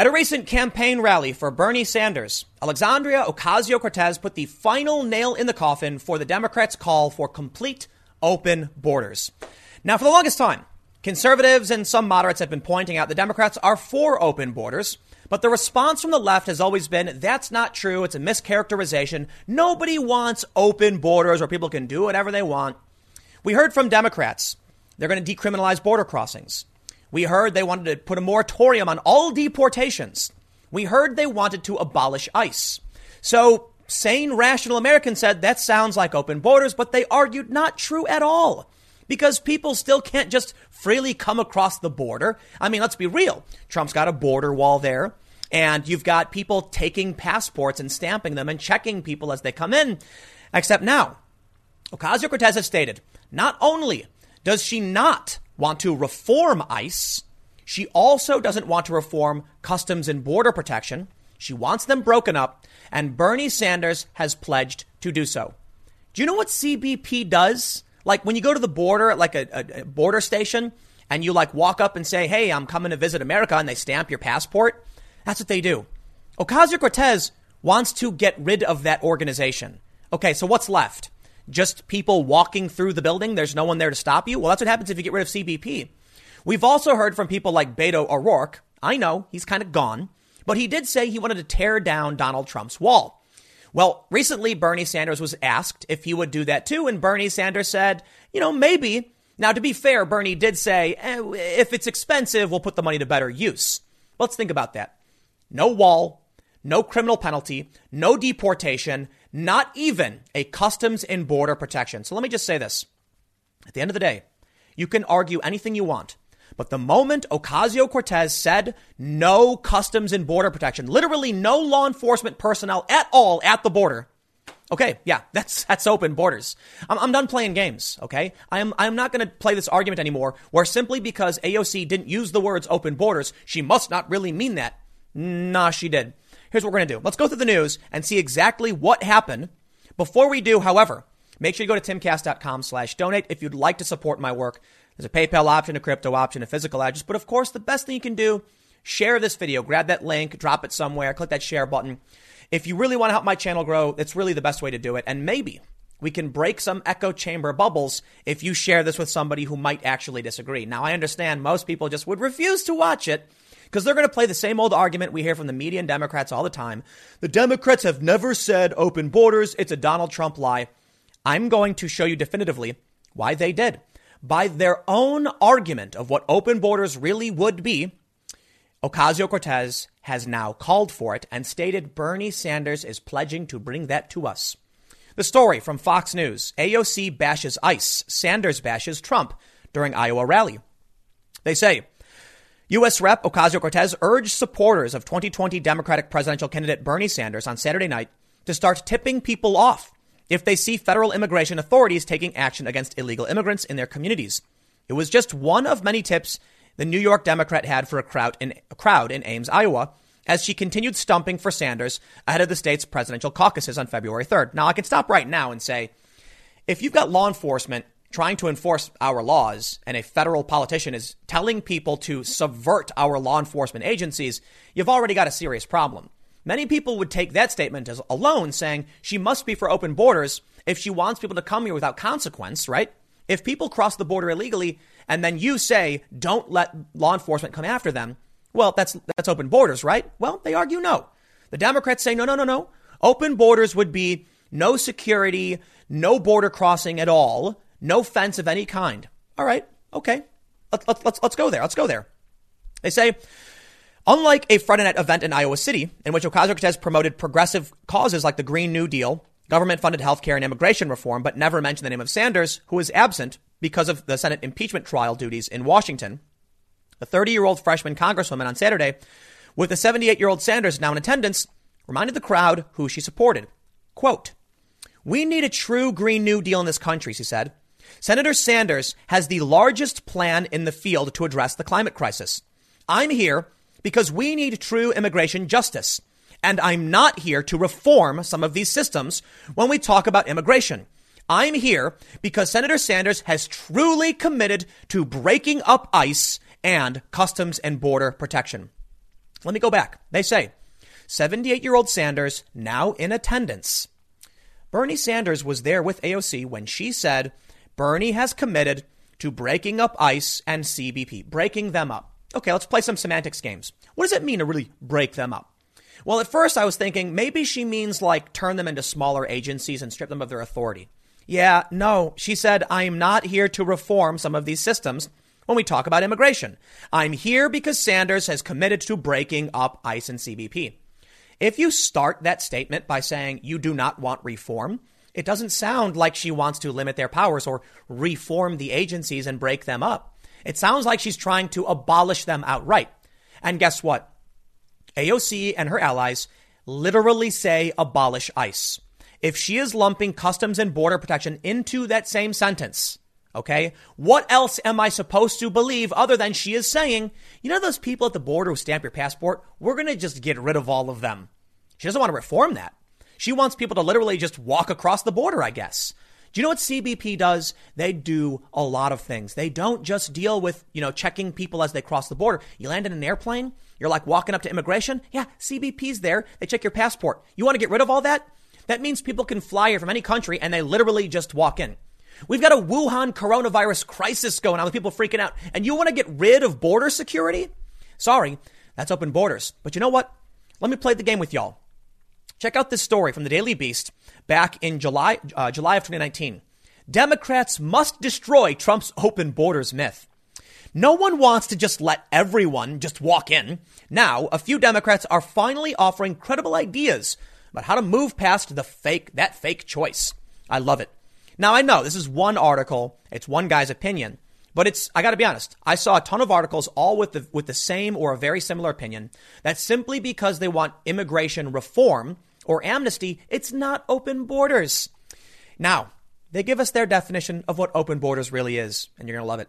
At a recent campaign rally for Bernie Sanders, Alexandria Ocasio Cortez put the final nail in the coffin for the Democrats' call for complete open borders. Now, for the longest time, conservatives and some moderates have been pointing out the Democrats are for open borders, but the response from the left has always been that's not true. It's a mischaracterization. Nobody wants open borders where people can do whatever they want. We heard from Democrats they're going to decriminalize border crossings. We heard they wanted to put a moratorium on all deportations. We heard they wanted to abolish ICE. So, sane, rational Americans said that sounds like open borders, but they argued not true at all. Because people still can't just freely come across the border. I mean, let's be real. Trump's got a border wall there, and you've got people taking passports and stamping them and checking people as they come in. Except now, Ocasio Cortez has stated not only does she not want to reform ICE. She also doesn't want to reform Customs and Border Protection. She wants them broken up, and Bernie Sanders has pledged to do so. Do you know what CBP does? Like when you go to the border, like a, a, border station, and you like walk up and say, Hey, I'm coming to visit America, and they stamp your passport. That's what they do. Ocasio Cortez wants to get rid of that organization. Okay, so what's left? Just people walking through the building. There's no one there to stop you. Well, that's what happens if you get rid of CBP. We've also heard from people like Beto O'Rourke. I know he's kind of gone, but he did say he wanted to tear down Donald Trump's wall. Well, recently Bernie Sanders was asked if he would do that too, and Bernie Sanders said, you know, maybe. Now, to be fair, Bernie did say, eh, if it's expensive, we'll put the money to better use. Let's think about that. No wall, no criminal penalty, no deportation, not even a customs and border protection. So let me just say this. At the end of the day, you can argue anything you want. But the moment Ocasio Cortez said no customs and border protection, literally no law enforcement personnel at all at the border. Okay, yeah, that's that's open borders. I'm, I'm done playing games. Okay, I am I am not going to play this argument anymore. Where simply because AOC didn't use the words open borders, she must not really mean that. Nah, she did. Here's what we're going to do. Let's go through the news and see exactly what happened. Before we do, however, make sure you go to timcast.com slash donate if you'd like to support my work. There's a PayPal option, a crypto option, a physical address. But of course, the best thing you can do, share this video, grab that link, drop it somewhere, click that share button. If you really want to help my channel grow, it's really the best way to do it. And maybe we can break some echo chamber bubbles if you share this with somebody who might actually disagree. Now, I understand most people just would refuse to watch it because they're going to play the same old argument we hear from the media and Democrats all the time. The Democrats have never said open borders. It's a Donald Trump lie. I'm going to show you definitively why they did. By their own argument of what open borders really would be, Ocasio Cortez has now called for it and stated Bernie Sanders is pledging to bring that to us. The story from Fox News AOC bashes ICE, Sanders bashes Trump during Iowa rally. They say U.S. Rep. Ocasio Cortez urged supporters of 2020 Democratic presidential candidate Bernie Sanders on Saturday night to start tipping people off if they see federal immigration authorities taking action against illegal immigrants in their communities. It was just one of many tips the New York Democrat had for a crowd in, a crowd in Ames, Iowa, as she continued stumping for Sanders ahead of the state's presidential caucuses on February 3rd. Now, I can stop right now and say if you've got law enforcement trying to enforce our laws and a federal politician is telling people to subvert our law enforcement agencies, you've already got a serious problem. Many people would take that statement as alone saying she must be for open borders if she wants people to come here without consequence, right? If people cross the border illegally and then you say don't let law enforcement come after them, well, that's that's open borders, right? Well, they argue no. The Democrats say no, no, no, no. Open borders would be no security, no border crossing at all no fence of any kind. All right, okay. Let's, let's, let's, let's go there. Let's go there. They say, unlike a Fredinet event in Iowa City, in which Ocasio Cortez promoted progressive causes like the Green New Deal, government funded health care, and immigration reform, but never mentioned the name of Sanders, who was absent because of the Senate impeachment trial duties in Washington. The 30 year old freshman congresswoman on Saturday, with the 78 year old Sanders now in attendance, reminded the crowd who she supported. Quote, We need a true Green New Deal in this country, she said. Senator Sanders has the largest plan in the field to address the climate crisis. I'm here because we need true immigration justice. And I'm not here to reform some of these systems when we talk about immigration. I'm here because Senator Sanders has truly committed to breaking up ICE and Customs and Border Protection. Let me go back. They say 78 year old Sanders now in attendance. Bernie Sanders was there with AOC when she said Bernie has committed to breaking up ICE and CBP, breaking them up. Okay, let's play some semantics games. What does it mean to really break them up? Well, at first I was thinking maybe she means like turn them into smaller agencies and strip them of their authority. Yeah, no, she said, I am not here to reform some of these systems when we talk about immigration. I'm here because Sanders has committed to breaking up ICE and CBP. If you start that statement by saying you do not want reform, it doesn't sound like she wants to limit their powers or reform the agencies and break them up. It sounds like she's trying to abolish them outright. And guess what? AOC and her allies literally say abolish ICE. If she is lumping customs and border protection into that same sentence, okay, what else am I supposed to believe other than she is saying, you know, those people at the border who stamp your passport, we're going to just get rid of all of them. She doesn't want to reform that. She wants people to literally just walk across the border, I guess. Do you know what CBP does? They do a lot of things. They don't just deal with, you know, checking people as they cross the border. You land in an airplane, you're like walking up to immigration. Yeah, CBP's there. They check your passport. You want to get rid of all that? That means people can fly here from any country and they literally just walk in. We've got a Wuhan coronavirus crisis going on with people freaking out. And you want to get rid of border security? Sorry, that's open borders. But you know what? Let me play the game with y'all. Check out this story from the Daily Beast back in July, uh, July of 2019. Democrats must destroy Trump's open borders myth. No one wants to just let everyone just walk in. Now, a few Democrats are finally offering credible ideas about how to move past the fake, that fake choice. I love it. Now, I know this is one article. It's one guy's opinion, but it's, I gotta be honest. I saw a ton of articles all with the, with the same or a very similar opinion that simply because they want immigration reform or amnesty, it's not open borders. Now, they give us their definition of what open borders really is, and you're gonna love it.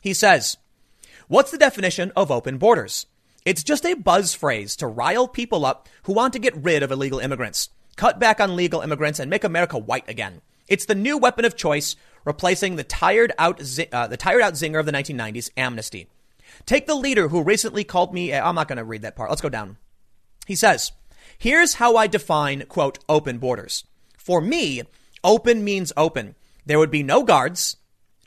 He says, What's the definition of open borders? It's just a buzz phrase to rile people up who want to get rid of illegal immigrants, cut back on legal immigrants, and make America white again. It's the new weapon of choice, replacing the tired out, uh, the tired out zinger of the 1990s, amnesty. Take the leader who recently called me. I'm not going to read that part. Let's go down. He says, "Here's how I define quote open borders. For me, open means open. There would be no guards,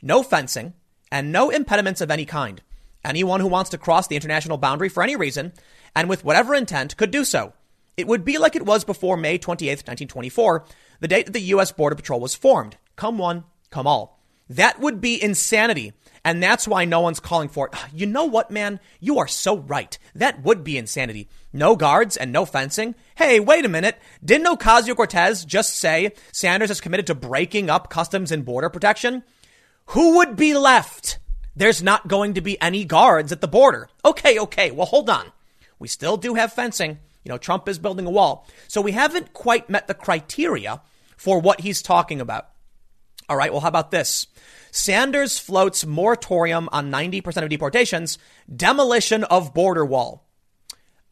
no fencing, and no impediments of any kind. Anyone who wants to cross the international boundary for any reason, and with whatever intent, could do so. It would be like it was before May 28, 1924, the date that the U.S. Border Patrol was formed. Come one, come all. That would be insanity. And that's why no one's calling for it. Ah, you know what, man? You are so right. That would be insanity. No guards and no fencing. Hey, wait a minute. Didn't Ocasio Cortez just say Sanders is committed to breaking up customs and border protection? Who would be left? There's not going to be any guards at the border. Okay, okay. Well, hold on. We still do have fencing. You know, Trump is building a wall. So we haven't quite met the criteria for what he's talking about. All right. Well, how about this? Sanders floats moratorium on 90% of deportations, demolition of border wall.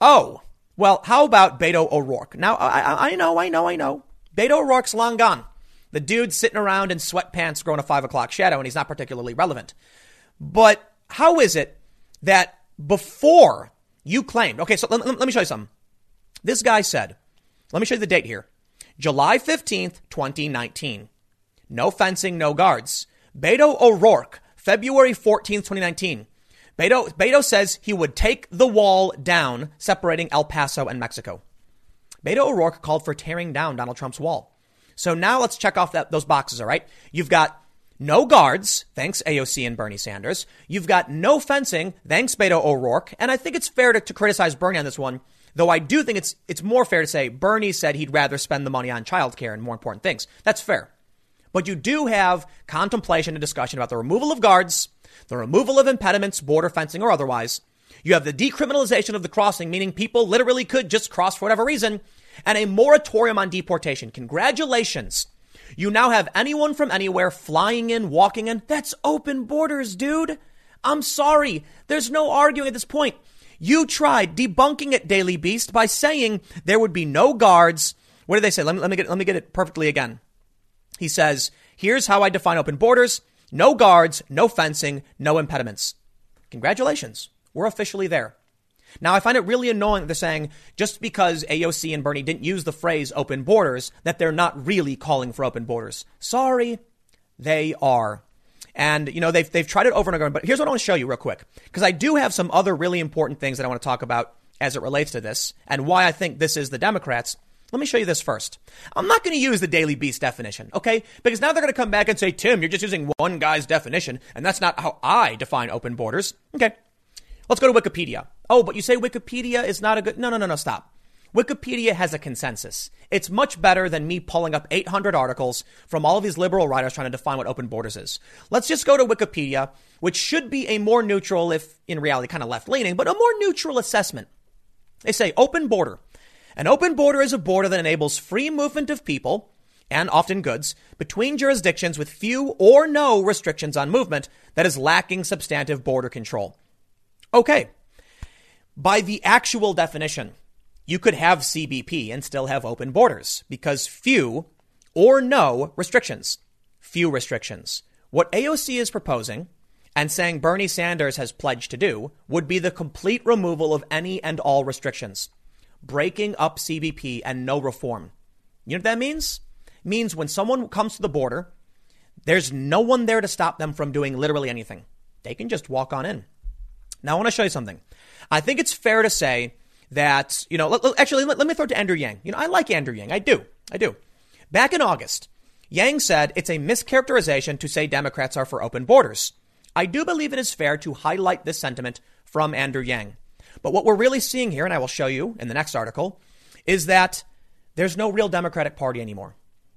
Oh, well, how about Beto O'Rourke? Now, I, I know, I know, I know. Beto O'Rourke's long gone. The dude's sitting around in sweatpants growing a five o'clock shadow and he's not particularly relevant. But how is it that before you claimed, okay, so let, let, me show you something. This guy said, let me show you the date here July 15th, 2019. No fencing, no guards. Beto O'Rourke, February 14th, 2019. Beto, Beto says he would take the wall down separating El Paso and Mexico. Beto O'Rourke called for tearing down Donald Trump's wall. So now let's check off that, those boxes, all right? You've got no guards, thanks AOC and Bernie Sanders. You've got no fencing, thanks Beto O'Rourke. And I think it's fair to, to criticize Bernie on this one, though I do think it's, it's more fair to say Bernie said he'd rather spend the money on childcare and more important things. That's fair. But you do have contemplation and discussion about the removal of guards, the removal of impediments, border fencing or otherwise. You have the decriminalization of the crossing, meaning people literally could just cross for whatever reason and a moratorium on deportation. Congratulations. You now have anyone from anywhere flying in, walking in. That's open borders, dude. I'm sorry. There's no arguing at this point. You tried debunking it, Daily Beast, by saying there would be no guards. What did they say? Let me, let me get, let me get it perfectly again. He says, here's how I define open borders. No guards, no fencing, no impediments. Congratulations. We're officially there. Now, I find it really annoying that they're saying just because AOC and Bernie didn't use the phrase open borders, that they're not really calling for open borders. Sorry, they are. And, you know, they've, they've tried it over and over again. But here's what I want to show you real quick. Because I do have some other really important things that I want to talk about as it relates to this and why I think this is the Democrats. Let me show you this first. I'm not going to use the Daily Beast definition, okay? Because now they're going to come back and say, Tim, you're just using one guy's definition, and that's not how I define open borders. Okay. Let's go to Wikipedia. Oh, but you say Wikipedia is not a good. No, no, no, no, stop. Wikipedia has a consensus. It's much better than me pulling up 800 articles from all of these liberal writers trying to define what open borders is. Let's just go to Wikipedia, which should be a more neutral, if in reality kind of left leaning, but a more neutral assessment. They say open border an open border is a border that enables free movement of people and often goods between jurisdictions with few or no restrictions on movement that is lacking substantive border control. Okay. By the actual definition, you could have CBP and still have open borders because few or no restrictions. Few restrictions. What AOC is proposing and saying Bernie Sanders has pledged to do would be the complete removal of any and all restrictions breaking up CBP and no reform. You know what that means? It means when someone comes to the border, there's no one there to stop them from doing literally anything. They can just walk on in. Now, I want to show you something. I think it's fair to say that, you know, actually, let, let me throw it to Andrew Yang. You know, I like Andrew Yang. I do. I do. Back in August, Yang said it's a mischaracterization to say Democrats are for open borders. I do believe it is fair to highlight this sentiment from Andrew Yang. But what we're really seeing here, and I will show you in the next article, is that there's no real Democratic Party anymore.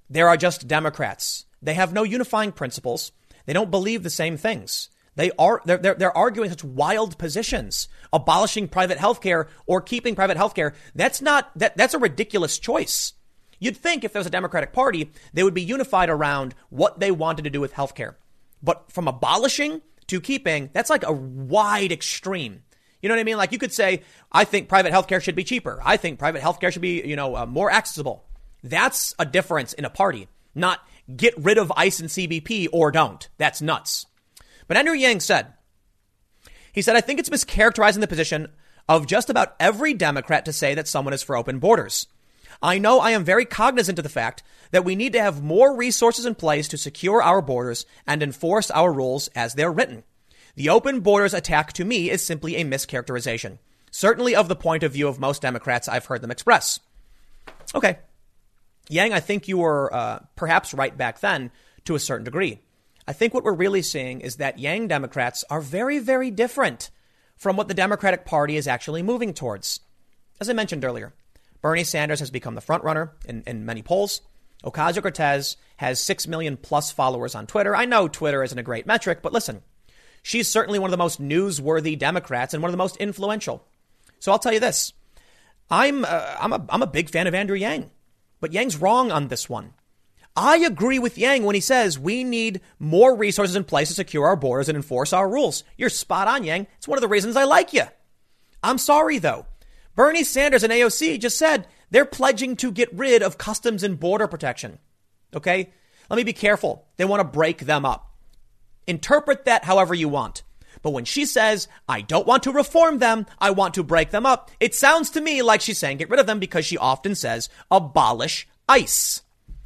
There are just Democrats. They have no unifying principles. They don't believe the same things. They are they're, they're, they're arguing such wild positions, abolishing private health care or keeping private health care. That's not that that's a ridiculous choice. You'd think if there was a Democratic Party, they would be unified around what they wanted to do with health care. But from abolishing to keeping, that's like a wide extreme. You know what I mean? Like you could say, I think private healthcare should be cheaper. I think private healthcare should be, you know, uh, more accessible. That's a difference in a party, not get rid of ICE and CBP or don't. That's nuts. But Andrew Yang said, he said, I think it's mischaracterizing the position of just about every Democrat to say that someone is for open borders. I know I am very cognizant of the fact that we need to have more resources in place to secure our borders and enforce our rules as they're written. The open borders attack to me is simply a mischaracterization, certainly of the point of view of most Democrats I've heard them express. Okay. Yang, I think you were uh, perhaps right back then to a certain degree. I think what we're really seeing is that Yang Democrats are very, very different from what the Democratic Party is actually moving towards. As I mentioned earlier, Bernie Sanders has become the frontrunner in, in many polls. Ocasio Cortez has 6 million plus followers on Twitter. I know Twitter isn't a great metric, but listen, She's certainly one of the most newsworthy Democrats and one of the most influential. So I'll tell you this. I'm, uh, I'm, a, I'm a big fan of Andrew Yang, but Yang's wrong on this one. I agree with Yang when he says we need more resources in place to secure our borders and enforce our rules. You're spot on, Yang. It's one of the reasons I like you. I'm sorry, though. Bernie Sanders and AOC just said they're pledging to get rid of customs and border protection. Okay? Let me be careful. They want to break them up. Interpret that however you want. But when she says, I don't want to reform them, I want to break them up, it sounds to me like she's saying get rid of them because she often says abolish ICE.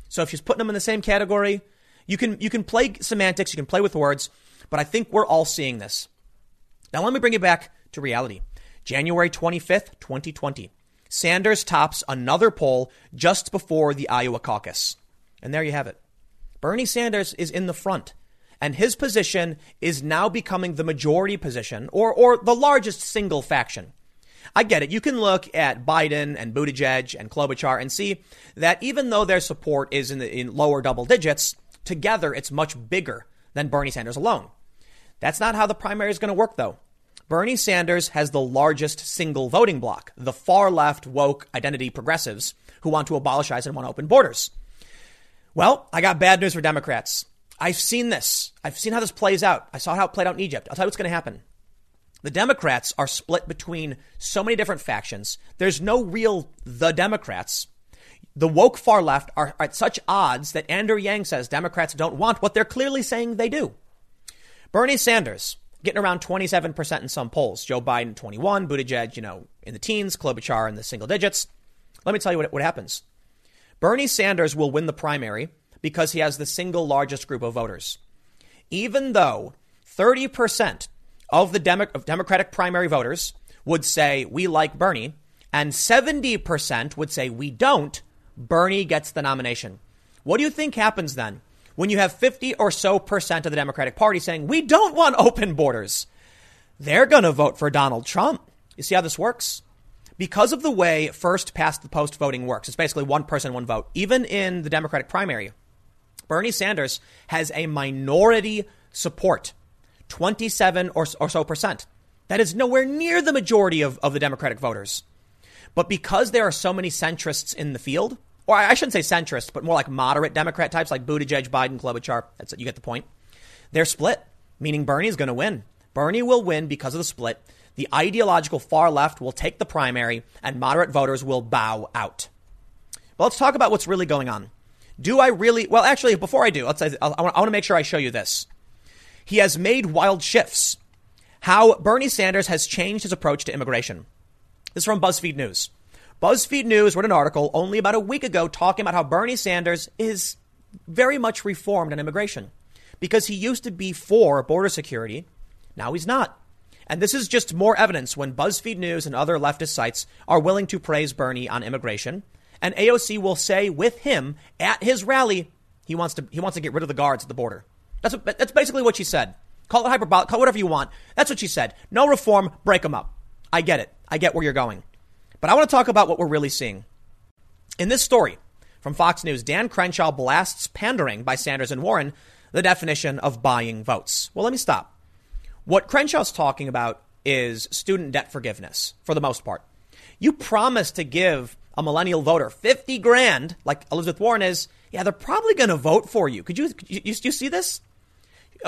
So if she's putting them in the same category, you can, you can play semantics, you can play with words, but I think we're all seeing this. Now let me bring you back to reality. January 25th, 2020. Sanders tops another poll just before the Iowa caucus. And there you have it. Bernie Sanders is in the front and his position is now becoming the majority position or, or the largest single faction. I get it. You can look at Biden and Buttigieg and Klobuchar and see that even though their support is in, the, in lower double digits, together it's much bigger than Bernie Sanders alone. That's not how the primary is going to work, though. Bernie Sanders has the largest single voting bloc, the far left woke identity progressives who want to abolish ICE and want open borders. Well, I got bad news for Democrats. I've seen this. I've seen how this plays out. I saw how it played out in Egypt. I'll tell you what's going to happen. The Democrats are split between so many different factions. There's no real the Democrats. The woke far left are at such odds that Andrew Yang says Democrats don't want what they're clearly saying they do. Bernie Sanders, getting around 27% in some polls. Joe Biden 21, Buttigieg, you know, in the teens, Klobuchar in the single digits. Let me tell you what, what happens. Bernie Sanders will win the primary because he has the single largest group of voters. Even though 30% of the Demo- of Democratic primary voters would say we like Bernie, and 70% would say we don't, Bernie gets the nomination. What do you think happens then when you have 50 or so percent of the Democratic Party saying we don't want open borders? They're going to vote for Donald Trump. You see how this works? Because of the way first past the post voting works, it's basically one person, one vote. Even in the Democratic primary, Bernie Sanders has a minority support 27 or, or so percent. That is nowhere near the majority of, of the Democratic voters. But because there are so many centrists in the field, or I shouldn't say centrists, but more like moderate Democrat types like Buttigieg, Biden, Klobuchar, that's you get the point. They're split, meaning Bernie is going to win. Bernie will win because of the split. The ideological far left will take the primary, and moderate voters will bow out. But let's talk about what's really going on. Do I really? Well, actually, before I do, let's. I want to make sure I show you this. He has made wild shifts. How Bernie Sanders has changed his approach to immigration. This is from BuzzFeed News. BuzzFeed News wrote an article only about a week ago talking about how Bernie Sanders is very much reformed on immigration because he used to be for border security. Now he's not. And this is just more evidence when BuzzFeed News and other leftist sites are willing to praise Bernie on immigration. And AOC will say with him at his rally, he wants to, he wants to get rid of the guards at the border. That's, what, that's basically what she said. Call it hyperbolic, call it whatever you want. That's what she said. No reform, break them up. I get it. I get where you're going. But I want to talk about what we're really seeing. In this story from Fox News, Dan Crenshaw blasts pandering by Sanders and Warren, the definition of buying votes. Well, let me stop. What Crenshaw's talking about is student debt forgiveness for the most part. You promise to give a millennial voter 50 grand, like Elizabeth Warren is, yeah, they're probably going to vote for you. Could you, you, you see this?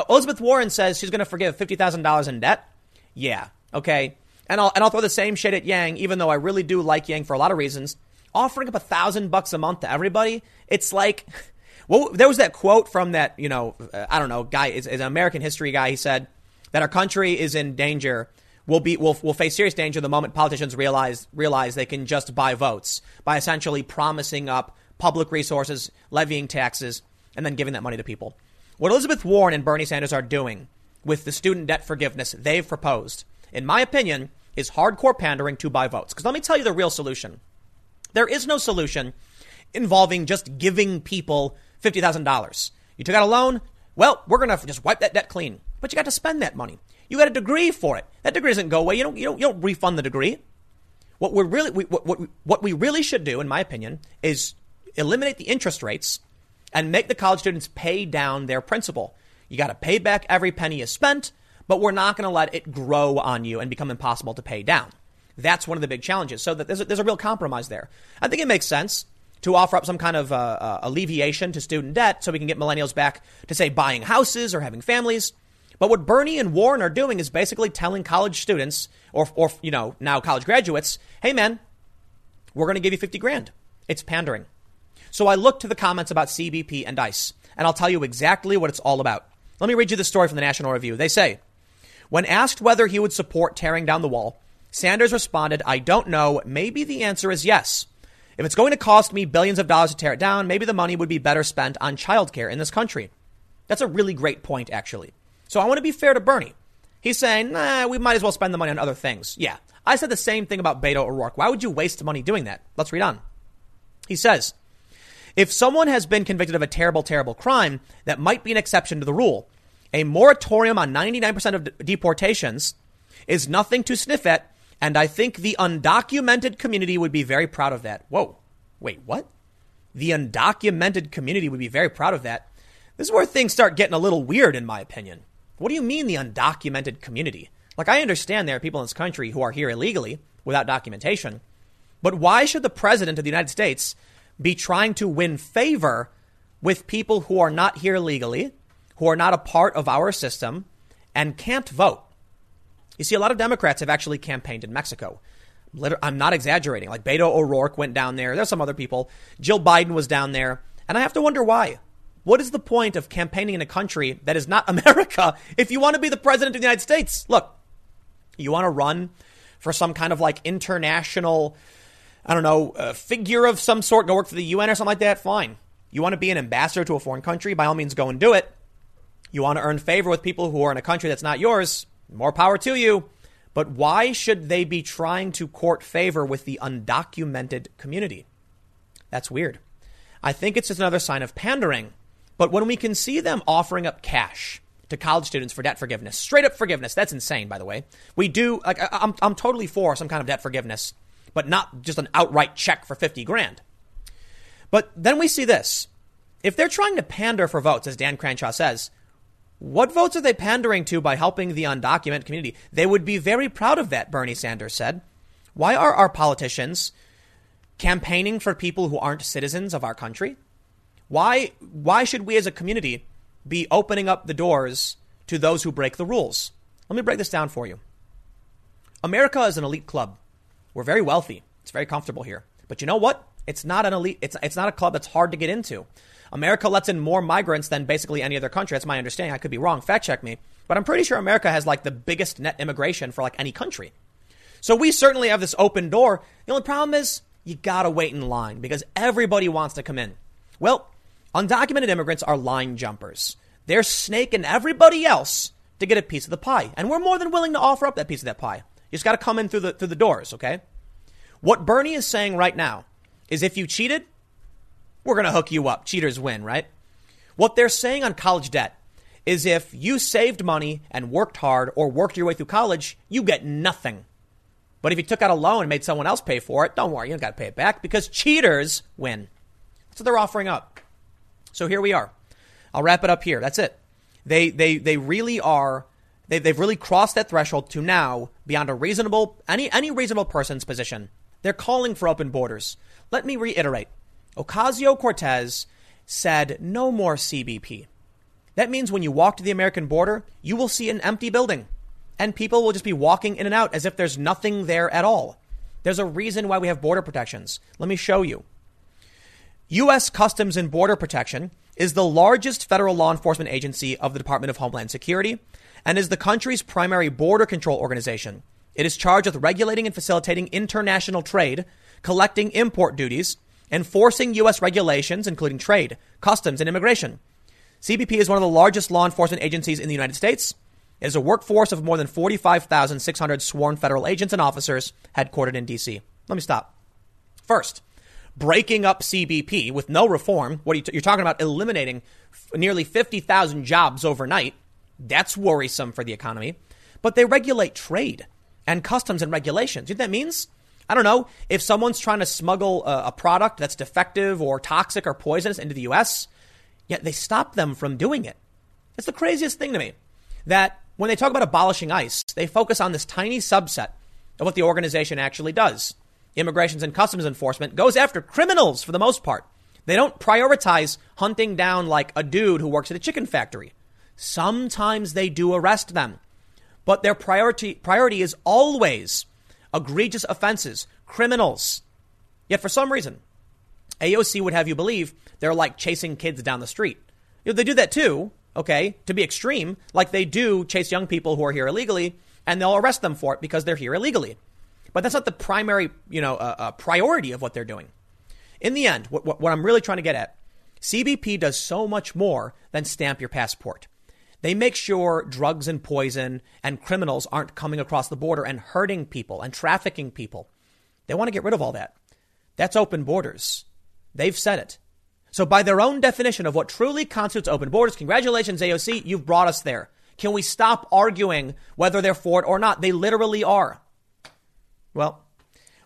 Elizabeth Warren says she's going to forgive $50,000 in debt. Yeah. Okay. And I'll, and I'll throw the same shit at Yang, even though I really do like Yang for a lot of reasons. Offering up a thousand bucks a month to everybody, it's like, well, there was that quote from that, you know, uh, I don't know, guy, is an American history guy. He said that our country is in danger. Will be will will face serious danger the moment politicians realize realize they can just buy votes by essentially promising up public resources, levying taxes, and then giving that money to people. What Elizabeth Warren and Bernie Sanders are doing with the student debt forgiveness they've proposed, in my opinion, is hardcore pandering to buy votes. Because let me tell you the real solution. There is no solution involving just giving people $50,000. You took out a loan? Well, we're going to just wipe that debt clean. But you got to spend that money. You got a degree for it. That degree doesn't go away. You don't, you don't, you don't refund the degree. What we're really, we, what, what, what we really should do, in my opinion, is eliminate the interest rates and make the college students pay down their principal. You got to pay back every penny you spent but we're not going to let it grow on you and become impossible to pay down. That's one of the big challenges. So that there's a, there's a real compromise there. I think it makes sense to offer up some kind of uh, uh, alleviation to student debt so we can get millennials back to say buying houses or having families. But what Bernie and Warren are doing is basically telling college students or, or you know, now college graduates, hey man, we're going to give you 50 grand. It's pandering. So I looked to the comments about CBP and ICE, and I'll tell you exactly what it's all about. Let me read you the story from the National Review. They say, when asked whether he would support tearing down the wall, Sanders responded, I don't know. Maybe the answer is yes. If it's going to cost me billions of dollars to tear it down, maybe the money would be better spent on childcare in this country. That's a really great point, actually. So I want to be fair to Bernie. He's saying, nah, we might as well spend the money on other things. Yeah. I said the same thing about Beto O'Rourke. Why would you waste money doing that? Let's read on. He says, if someone has been convicted of a terrible, terrible crime, that might be an exception to the rule. A moratorium on 99% of deportations is nothing to sniff at, and I think the undocumented community would be very proud of that. Whoa, wait, what? The undocumented community would be very proud of that. This is where things start getting a little weird, in my opinion. What do you mean, the undocumented community? Like, I understand there are people in this country who are here illegally without documentation, but why should the president of the United States be trying to win favor with people who are not here legally, who are not a part of our system and can't vote. You see, a lot of Democrats have actually campaigned in Mexico. I'm not exaggerating. Like Beto O'Rourke went down there. There's some other people. Jill Biden was down there. And I have to wonder why. What is the point of campaigning in a country that is not America if you want to be the president of the United States? Look, you want to run for some kind of like international, I don't know, uh, figure of some sort, go work for the UN or something like that, fine. You want to be an ambassador to a foreign country, by all means, go and do it. You want to earn favor with people who are in a country that's not yours, more power to you. But why should they be trying to court favor with the undocumented community? That's weird. I think it's just another sign of pandering. But when we can see them offering up cash to college students for debt forgiveness, straight up forgiveness, that's insane, by the way. We do, like, I'm, I'm totally for some kind of debt forgiveness, but not just an outright check for 50 grand. But then we see this. If they're trying to pander for votes, as Dan Crenshaw says, what votes are they pandering to by helping the undocumented community? They would be very proud of that, Bernie Sanders said. Why are our politicians campaigning for people who aren't citizens of our country? Why, why should we as a community be opening up the doors to those who break the rules? Let me break this down for you. America is an elite club. We're very wealthy. It's very comfortable here. But you know what? It's not an elite. It's, it's not a club that's hard to get into. America lets in more migrants than basically any other country. That's my understanding. I could be wrong. Fact check me. But I'm pretty sure America has like the biggest net immigration for like any country. So we certainly have this open door. The only problem is you gotta wait in line because everybody wants to come in. Well, undocumented immigrants are line jumpers. They're snaking everybody else to get a piece of the pie. And we're more than willing to offer up that piece of that pie. You just gotta come in through the, through the doors, okay? What Bernie is saying right now is if you cheated, we're going to hook you up. Cheaters win, right? What they're saying on college debt is if you saved money and worked hard or worked your way through college, you get nothing. But if you took out a loan and made someone else pay for it, don't worry, you don't got to pay it back because cheaters win. That's what they're offering up. So here we are. I'll wrap it up here. That's it. They, they, they really are, they, they've really crossed that threshold to now, beyond a reasonable, any, any reasonable person's position, they're calling for open borders. Let me reiterate Ocasio Cortez said no more CBP. That means when you walk to the American border, you will see an empty building and people will just be walking in and out as if there's nothing there at all. There's a reason why we have border protections. Let me show you. U.S. Customs and Border Protection is the largest federal law enforcement agency of the Department of Homeland Security and is the country's primary border control organization. It is charged with regulating and facilitating international trade, collecting import duties, enforcing U.S. regulations, including trade, customs, and immigration. CBP is one of the largest law enforcement agencies in the United States. It has a workforce of more than 45,600 sworn federal agents and officers headquartered in D.C. Let me stop. First, breaking up CBP with no reform. What you t- you're talking about? Eliminating f- nearly 50,000 jobs overnight. That's worrisome for the economy. But they regulate trade and customs and regulations. You know what that means? I don't know, if someone's trying to smuggle a, a product that's defective or toxic or poisonous into the U.S., yet they stop them from doing it. It's the craziest thing to me that when they talk about abolishing ICE, they focus on this tiny subset of what the organization actually does. Immigrations and Customs Enforcement goes after criminals for the most part. They don't prioritize hunting down like a dude who works at a chicken factory. Sometimes they do arrest them, but their priority priority is always egregious offenses, criminals. Yet for some reason, AOC would have you believe they're like chasing kids down the street. You know, they do that too, okay, to be extreme, like they do chase young people who are here illegally, and they'll arrest them for it because they're here illegally. But that's not the primary, you know, uh, uh, priority of what they're doing. In the end, what, what, what I'm really trying to get at, CBP does so much more than stamp your passport. They make sure drugs and poison and criminals aren't coming across the border and hurting people and trafficking people. They want to get rid of all that. That's open borders. They've said it. So, by their own definition of what truly constitutes open borders, congratulations, AOC, you've brought us there. Can we stop arguing whether they're for it or not? They literally are. Well,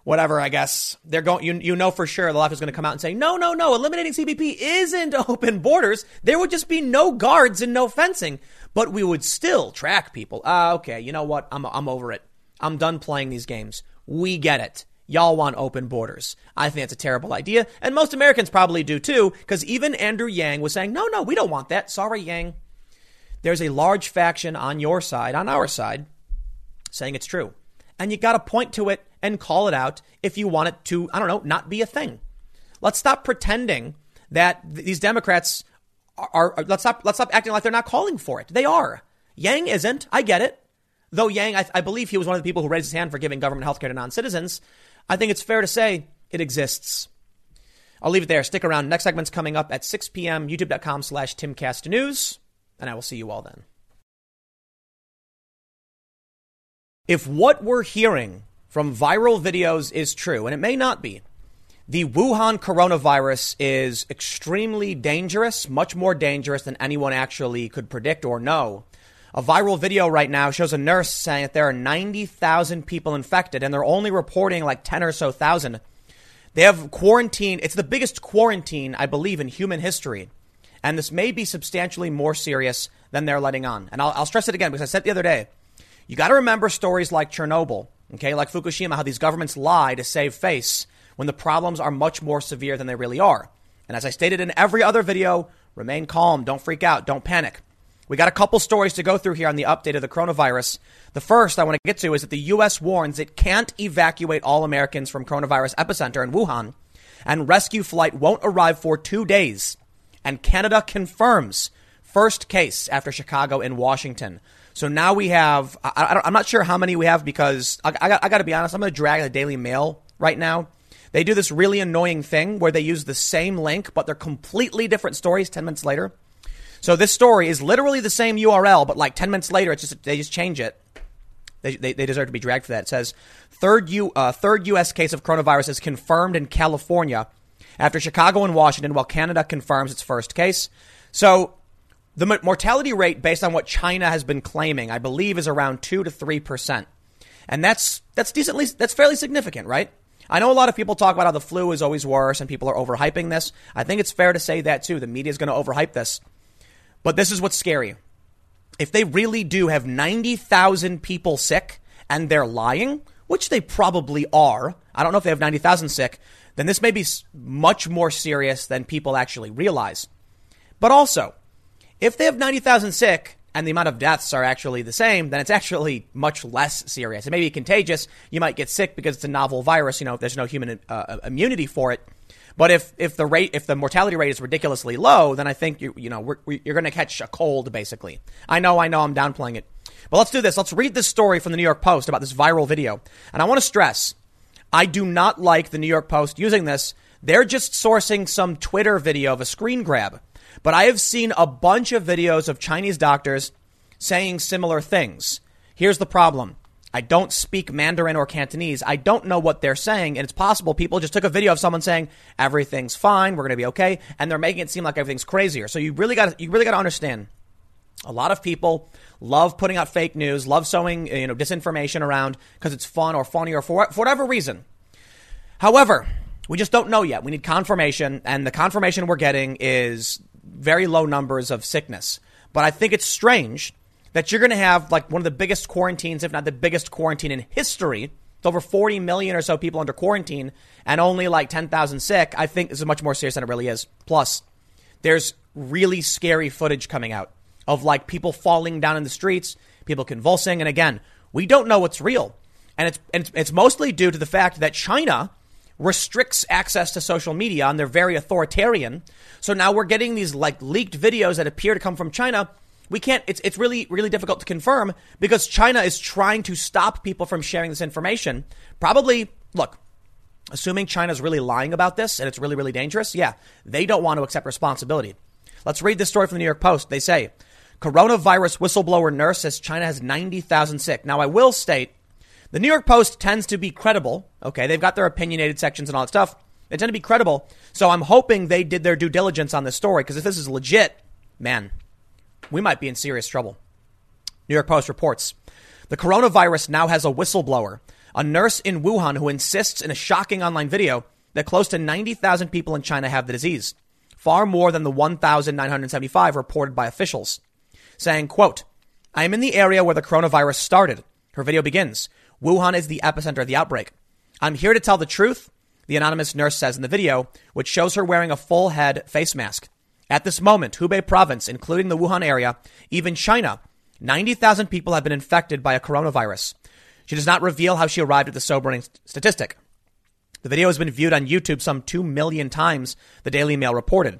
whatever, I guess. They're going, you, you know for sure the left is going to come out and say, no, no, no, eliminating CBP isn't open borders. There would just be no guards and no fencing, but we would still track people. Ah, uh, okay, you know what? I'm, I'm over it. I'm done playing these games. We get it. Y'all want open borders. I think that's a terrible idea, and most Americans probably do too, because even Andrew Yang was saying, no, no, we don't want that. Sorry, Yang. There's a large faction on your side, on our side, saying it's true. And you got to point to it and call it out if you want it to, I don't know, not be a thing. Let's stop pretending that these Democrats are, are let's stop let's stop acting like they're not calling for it. They are. Yang isn't. I get it. Though Yang, I, I believe he was one of the people who raised his hand for giving government health care to non citizens. I think it's fair to say it exists. I'll leave it there. Stick around. Next segment's coming up at 6 p.m. YouTube.com slash TimCastNews. And I will see you all then. If what we're hearing from viral videos is true, and it may not be, the Wuhan coronavirus is extremely dangerous, much more dangerous than anyone actually could predict or know. A viral video right now shows a nurse saying that there are 90,000 people infected and they're only reporting like 10 or so thousand. They have quarantine. It's the biggest quarantine, I believe, in human history. And this may be substantially more serious than they're letting on. And I'll, I'll stress it again because I said it the other day you got to remember stories like Chernobyl, okay, like Fukushima, how these governments lie to save face when the problems are much more severe than they really are. And as I stated in every other video, remain calm, don't freak out, don't panic. We got a couple stories to go through here on the update of the coronavirus. The first I want to get to is that the U.S. warns it can't evacuate all Americans from coronavirus epicenter in Wuhan, and rescue flight won't arrive for two days. And Canada confirms first case after Chicago and Washington. So now we have, I, am not sure how many we have because I, I, got, I got to be honest, I'm going to drag the Daily Mail right now they do this really annoying thing where they use the same link, but they're completely different stories 10 minutes later. So this story is literally the same URL, but like 10 minutes later, it's just, they just change it. They, they, they deserve to be dragged for that. It says, third, U, uh, third U.S. case of coronavirus is confirmed in California after Chicago and Washington, while Canada confirms its first case. So the mortality rate, based on what China has been claiming, I believe is around 2 to 3%. And that's, that's decently, that's fairly significant, right? I know a lot of people talk about how the flu is always worse and people are overhyping this. I think it's fair to say that too. The media is going to overhype this. But this is what's scary. If they really do have 90,000 people sick and they're lying, which they probably are, I don't know if they have 90,000 sick, then this may be much more serious than people actually realize. But also, if they have 90,000 sick and the amount of deaths are actually the same, then it's actually much less serious. It may be contagious. You might get sick because it's a novel virus. You know, there's no human uh, immunity for it. But if, if the rate, if the mortality rate is ridiculously low, then I think you, you know, we're, we, you're going to catch a cold, basically. I know, I know I'm downplaying it. But let's do this. Let's read this story from the New York Post about this viral video. And I want to stress, I do not like the New York Post using this. They're just sourcing some Twitter video of a screen grab. But I have seen a bunch of videos of Chinese doctors saying similar things. Here's the problem. I don't speak Mandarin or Cantonese. I don't know what they're saying, and it's possible people just took a video of someone saying everything's fine, we're going to be okay, and they're making it seem like everything's crazier. So you really got you really got to understand. A lot of people love putting out fake news, love sowing you know disinformation around because it's fun or funny or for, for whatever reason. However, we just don't know yet. We need confirmation, and the confirmation we're getting is very low numbers of sickness. But I think it's strange that you're going to have like one of the biggest quarantines, if not the biggest quarantine in history. It's over 40 million or so people under quarantine and only like 10,000 sick. I think this is much more serious than it really is. Plus, there's really scary footage coming out of like people falling down in the streets, people convulsing. And again, we don't know what's real. And it's, and it's, it's mostly due to the fact that China restricts access to social media and they're very authoritarian. So now we're getting these like leaked videos that appear to come from China. We can't, it's, it's really, really difficult to confirm because China is trying to stop people from sharing this information. Probably, look, assuming China's really lying about this and it's really, really dangerous, yeah, they don't want to accept responsibility. Let's read this story from the New York Post. They say, coronavirus whistleblower nurse says China has 90,000 sick. Now, I will state the New York Post tends to be credible. Okay, they've got their opinionated sections and all that stuff. They tend to be credible. So I'm hoping they did their due diligence on this story because if this is legit, man, we might be in serious trouble. New York Post reports the coronavirus now has a whistleblower, a nurse in Wuhan who insists in a shocking online video that close to 90,000 people in China have the disease, far more than the 1,975 reported by officials, saying, quote, I am in the area where the coronavirus started. Her video begins. Wuhan is the epicenter of the outbreak. I'm here to tell the truth, the anonymous nurse says in the video, which shows her wearing a full head face mask. At this moment, Hubei province, including the Wuhan area, even China, 90,000 people have been infected by a coronavirus. She does not reveal how she arrived at the sobering statistic. The video has been viewed on YouTube some 2 million times, the Daily Mail reported.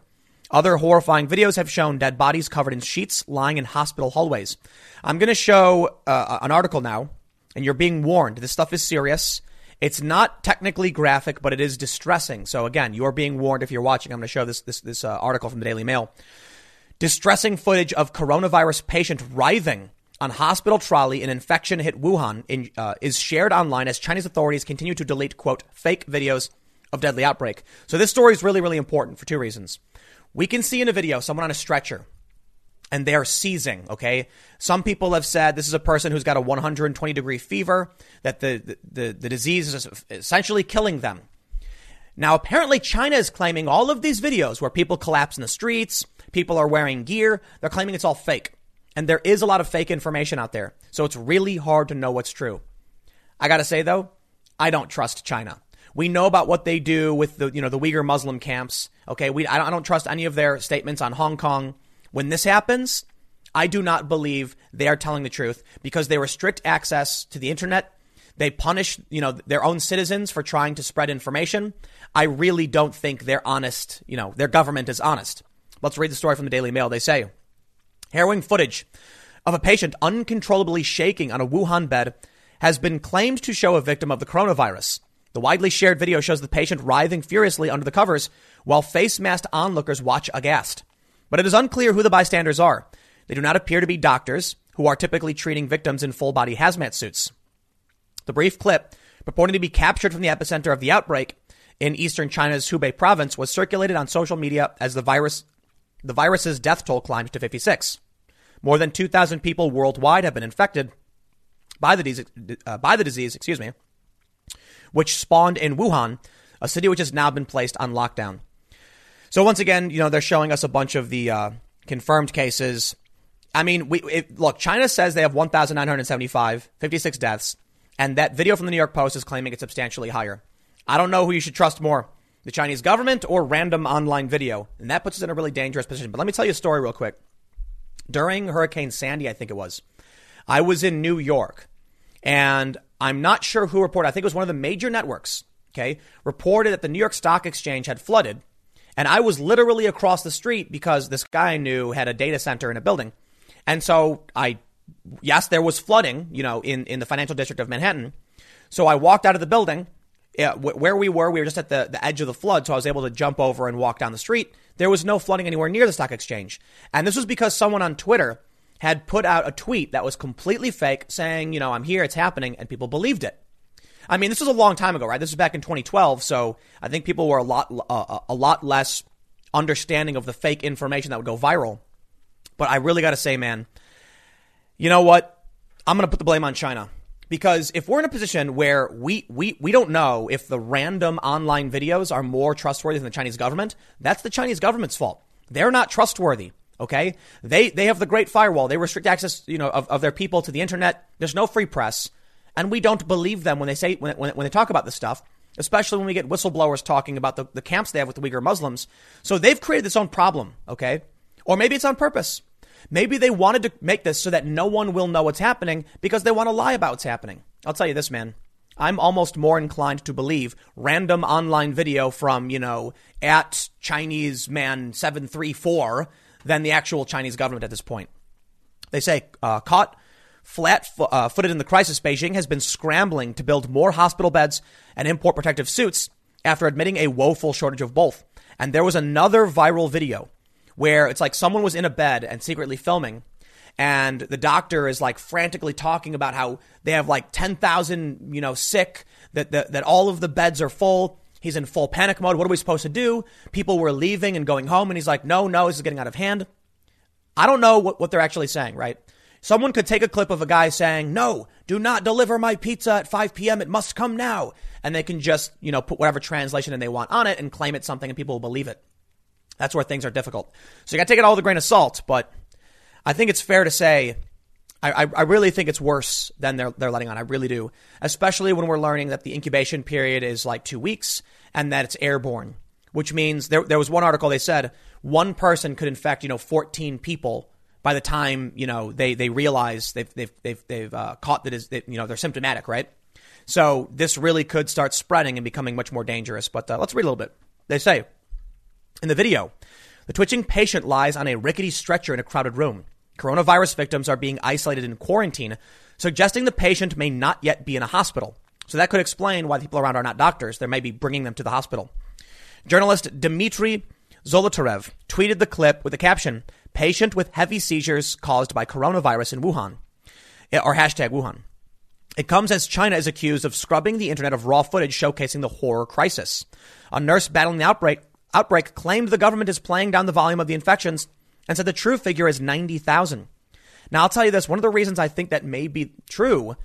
Other horrifying videos have shown dead bodies covered in sheets lying in hospital hallways. I'm going to show uh, an article now, and you're being warned. This stuff is serious. It's not technically graphic, but it is distressing. So again, you're being warned if you're watching. I'm going to show this this this uh, article from the Daily Mail. Distressing footage of coronavirus patient writhing on hospital trolley in infection hit Wuhan in, uh, is shared online as Chinese authorities continue to delete quote fake videos of deadly outbreak. So this story is really really important for two reasons. We can see in a video someone on a stretcher and they're seizing. Okay. Some people have said this is a person who's got a 120 degree fever, that the, the, the disease is essentially killing them. Now, apparently, China is claiming all of these videos where people collapse in the streets, people are wearing gear, they're claiming it's all fake. And there is a lot of fake information out there. So it's really hard to know what's true. I got to say, though, I don't trust China. We know about what they do with the, you know, the Uyghur Muslim camps. Okay. We, I don't, I don't trust any of their statements on Hong Kong. When this happens, I do not believe they are telling the truth because they restrict access to the internet. They punish, you know, their own citizens for trying to spread information. I really don't think they're honest. You know, their government is honest. Let's read the story from the Daily Mail. They say, harrowing footage of a patient uncontrollably shaking on a Wuhan bed has been claimed to show a victim of the coronavirus. The widely shared video shows the patient writhing furiously under the covers while face masked onlookers watch aghast. But it is unclear who the bystanders are. They do not appear to be doctors, who are typically treating victims in full body hazmat suits. The brief clip, purporting to be captured from the epicenter of the outbreak in eastern China's Hubei province, was circulated on social media as the virus, the virus's death toll climbed to 56. More than 2,000 people worldwide have been infected by the, uh, by the disease, excuse me, which spawned in Wuhan, a city which has now been placed on lockdown. So once again, you know, they're showing us a bunch of the uh, confirmed cases. I mean, we it, look. China says they have 1,975, 56 deaths, and that video from the New York Post is claiming it's substantially higher. I don't know who you should trust more, the Chinese government or random online video, and that puts us in a really dangerous position. But let me tell you a story real quick. During Hurricane Sandy, I think it was, I was in New York, and I'm not sure who reported. I think it was one of the major networks. Okay, reported that the New York Stock Exchange had flooded and I was literally across the street because this guy I knew had a data center in a building. And so I, yes, there was flooding, you know, in, in the financial district of Manhattan. So I walked out of the building. Uh, yeah, where we were, we were just at the, the edge of the flood, so I was able to jump over and walk down the street. There was no flooding anywhere near the stock exchange. And this was because someone on Twitter had put out a tweet that was completely fake saying, you know, I'm here, it's happening, and people believed it. I mean, this was a long time ago, right? This was back in 2012, so I think people were a lot uh, a lot less understanding of the fake information that would go viral. But I really got to say, man, you know what? I'm going to put the blame on China because if we're in a position where we, we, we don't know if the random online videos are more trustworthy than the Chinese government, that's the Chinese government's fault. They're not trustworthy. Okay. They, they have the great firewall. They restrict access, you know, of, of their people to the internet. There's no free press. And we don't believe them when they say, when, when, when they talk about this stuff, especially when we get whistleblowers talking about the, the camps they have with the Uyghur Muslims. So they've created this own problem, okay? Or maybe it's on purpose. Maybe they wanted to make this so that no one will know what's happening because they want to lie about what's happening. I'll tell you this, man. I'm almost more inclined to believe random online video from, you know, at Chinese man 734 than the actual Chinese government at this point. They say, uh, caught flat uh, footed in the crisis, Beijing has been scrambling to build more hospital beds and import protective suits after admitting a woeful shortage of both. And there was another viral video where it's like someone was in a bed and secretly filming. And the doctor is like frantically talking about how they have like 10,000, you know, sick, that, that, that all of the beds are full. He's in full panic mode. What are we supposed to do? People were leaving and going home. And he's like, no, no, this is getting out of hand. I don't know what, what they're actually saying, right? Someone could take a clip of a guy saying, no, do not deliver my pizza at 5 p.m. It must come now. And they can just, you know, put whatever translation they want on it and claim it's something and people will believe it. That's where things are difficult. So you got to take it all with a grain of salt. But I think it's fair to say, I, I, really think it's worse than they're, they're letting on. I really do. Especially when we're learning that the incubation period is like two weeks and that it's airborne, which means there, there was one article they said one person could infect, you know, 14 people by the time you know they they realize they've they've they've, they've uh, caught that is they, you know they're symptomatic, right? So this really could start spreading and becoming much more dangerous. But uh, let's read a little bit. They say in the video, The twitching patient lies on a rickety stretcher in a crowded room. Coronavirus victims are being isolated in quarantine, suggesting the patient may not yet be in a hospital. So that could explain why the people around are not doctors. They may be bringing them to the hospital. Journalist Dmitry Zolotarev tweeted the clip with the caption, patient with heavy seizures caused by coronavirus in Wuhan, eh, or hashtag Wuhan. It comes as China is accused of scrubbing the internet of raw footage showcasing the horror crisis. A nurse battling the outbreak, outbreak claimed the government is playing down the volume of the infections and said the true figure is 90,000. Now, I'll tell you this one of the reasons I think that may be true,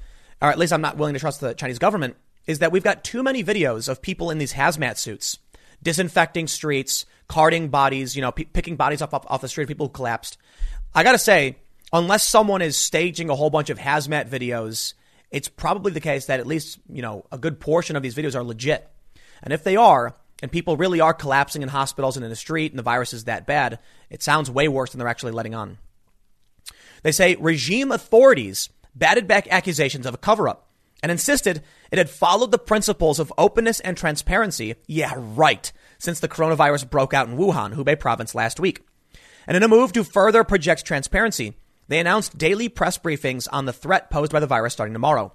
or at least I'm not willing to trust the Chinese government, is that we've got too many videos of people in these hazmat suits disinfecting streets, carting bodies, you know, p- picking bodies off, off the street, people who collapsed. I gotta say, unless someone is staging a whole bunch of hazmat videos, it's probably the case that at least, you know, a good portion of these videos are legit. And if they are, and people really are collapsing in hospitals and in the street and the virus is that bad, it sounds way worse than they're actually letting on. They say regime authorities batted back accusations of a cover up and insisted it had followed the principles of openness and transparency. Yeah, right. Since the coronavirus broke out in Wuhan, Hubei province last week. And in a move to further project transparency, they announced daily press briefings on the threat posed by the virus starting tomorrow.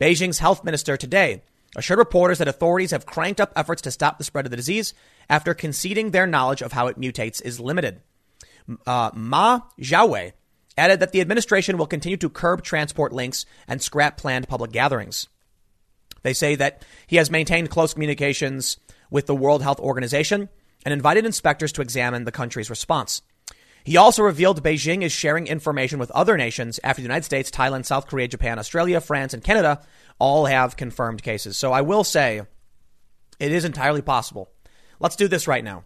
Beijing's health minister today assured reporters that authorities have cranked up efforts to stop the spread of the disease after conceding their knowledge of how it mutates is limited. Uh, Ma Xiaowei added that the administration will continue to curb transport links and scrap planned public gatherings. They say that he has maintained close communications with the World Health Organization and invited inspectors to examine the country's response. He also revealed Beijing is sharing information with other nations after the United States, Thailand, South Korea, Japan, Australia, France, and Canada all have confirmed cases. So I will say it is entirely possible. Let's do this right now.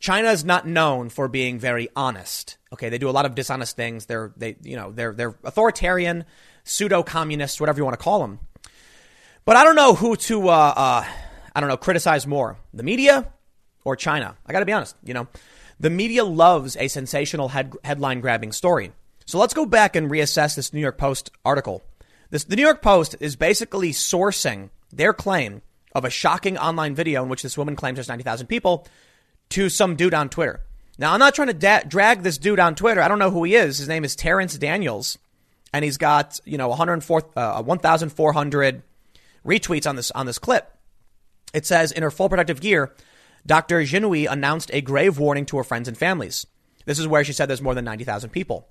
China is not known for being very honest. Okay, they do a lot of dishonest things. They're they you know they're they're authoritarian, pseudo communists, whatever you want to call them. But I don't know who to uh, uh, I don't know criticize more, the media or China. I got to be honest. You know, the media loves a sensational head, headline grabbing story. So let's go back and reassess this New York Post article. This, the New York Post is basically sourcing their claim of a shocking online video in which this woman claims there's 90,000 people to some dude on Twitter. Now, I'm not trying to da- drag this dude on Twitter. I don't know who he is. His name is Terrence Daniels, and he's got you know 104, uh, 1,400 retweets on this on this clip. It says, in her full protective gear, Dr. Jinui announced a grave warning to her friends and families. This is where she said there's more than 90,000 people.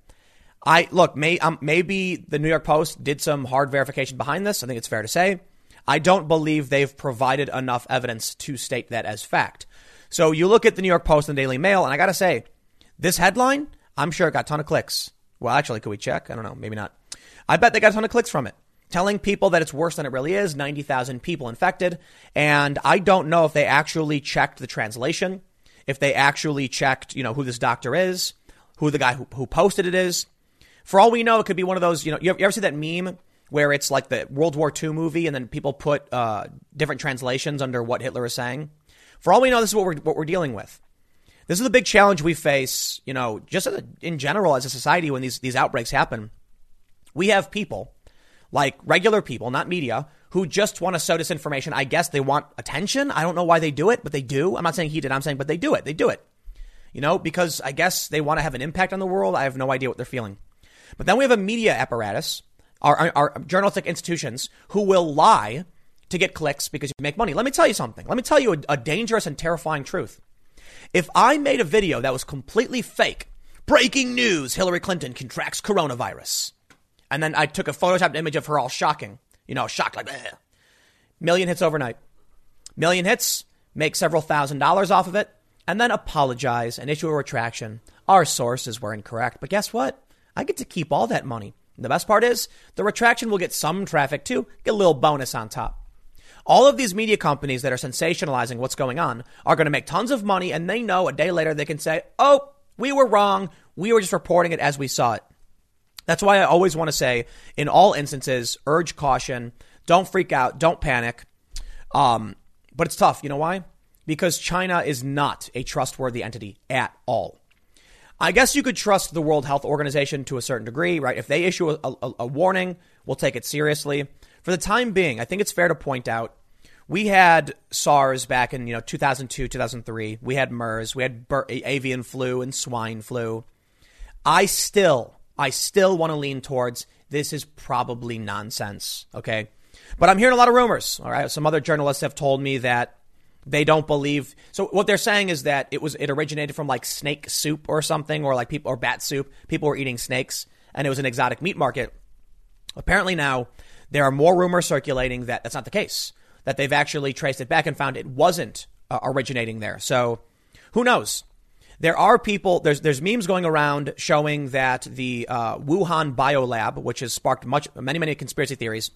I look, may, um, maybe the New York Post did some hard verification behind this. I think it's fair to say. I don't believe they've provided enough evidence to state that as fact. So you look at the New York Post and the Daily Mail, and I got to say, this headline, I'm sure it got a ton of clicks. Well, actually, could we check? I don't know. Maybe not. I bet they got a ton of clicks from it. Telling people that it's worse than it really is, 90,000 people infected. And I don't know if they actually checked the translation, if they actually checked, you know, who this doctor is, who the guy who, who posted it is. For all we know, it could be one of those, you know, you ever, you ever see that meme where it's like the World War II movie and then people put uh, different translations under what Hitler is saying? For all we know, this is what we're, what we're dealing with. This is the big challenge we face, you know, just in general as a society when these, these outbreaks happen. We have people, like regular people, not media, who just want to sow disinformation. I guess they want attention. I don't know why they do it, but they do. I'm not saying he did. I'm saying, but they do it. They do it. You know, because I guess they want to have an impact on the world. I have no idea what they're feeling. But then we have a media apparatus, our, our, our journalistic institutions, who will lie to get clicks because you make money. Let me tell you something. Let me tell you a, a dangerous and terrifying truth. If I made a video that was completely fake, breaking news, Hillary Clinton contracts coronavirus, and then I took a photoshopped image of her all shocking, you know, shocked like, Bleh. million hits overnight. Million hits, make several thousand dollars off of it, and then apologize and issue a retraction. Our sources were incorrect, but guess what? I get to keep all that money. And the best part is, the retraction will get some traffic too, get a little bonus on top. All of these media companies that are sensationalizing what's going on are going to make tons of money, and they know a day later they can say, oh, we were wrong. We were just reporting it as we saw it. That's why I always want to say, in all instances, urge caution. Don't freak out. Don't panic. Um, but it's tough. You know why? Because China is not a trustworthy entity at all. I guess you could trust the World Health Organization to a certain degree, right? If they issue a, a, a warning, we'll take it seriously. For the time being, I think it's fair to point out we had SARS back in you know 2002, 2003. We had MERS, we had avian flu and swine flu. I still, I still want to lean towards this is probably nonsense. Okay, but I'm hearing a lot of rumors. All right, some other journalists have told me that they don't believe. So what they're saying is that it was it originated from like snake soup or something, or like people or bat soup. People were eating snakes, and it was an exotic meat market. Apparently now there are more rumors circulating that that's not the case that they've actually traced it back and found it wasn't uh, originating there. So who knows? There are people. There's there's memes going around showing that the uh, Wuhan Biolab, which has sparked much many many conspiracy theories,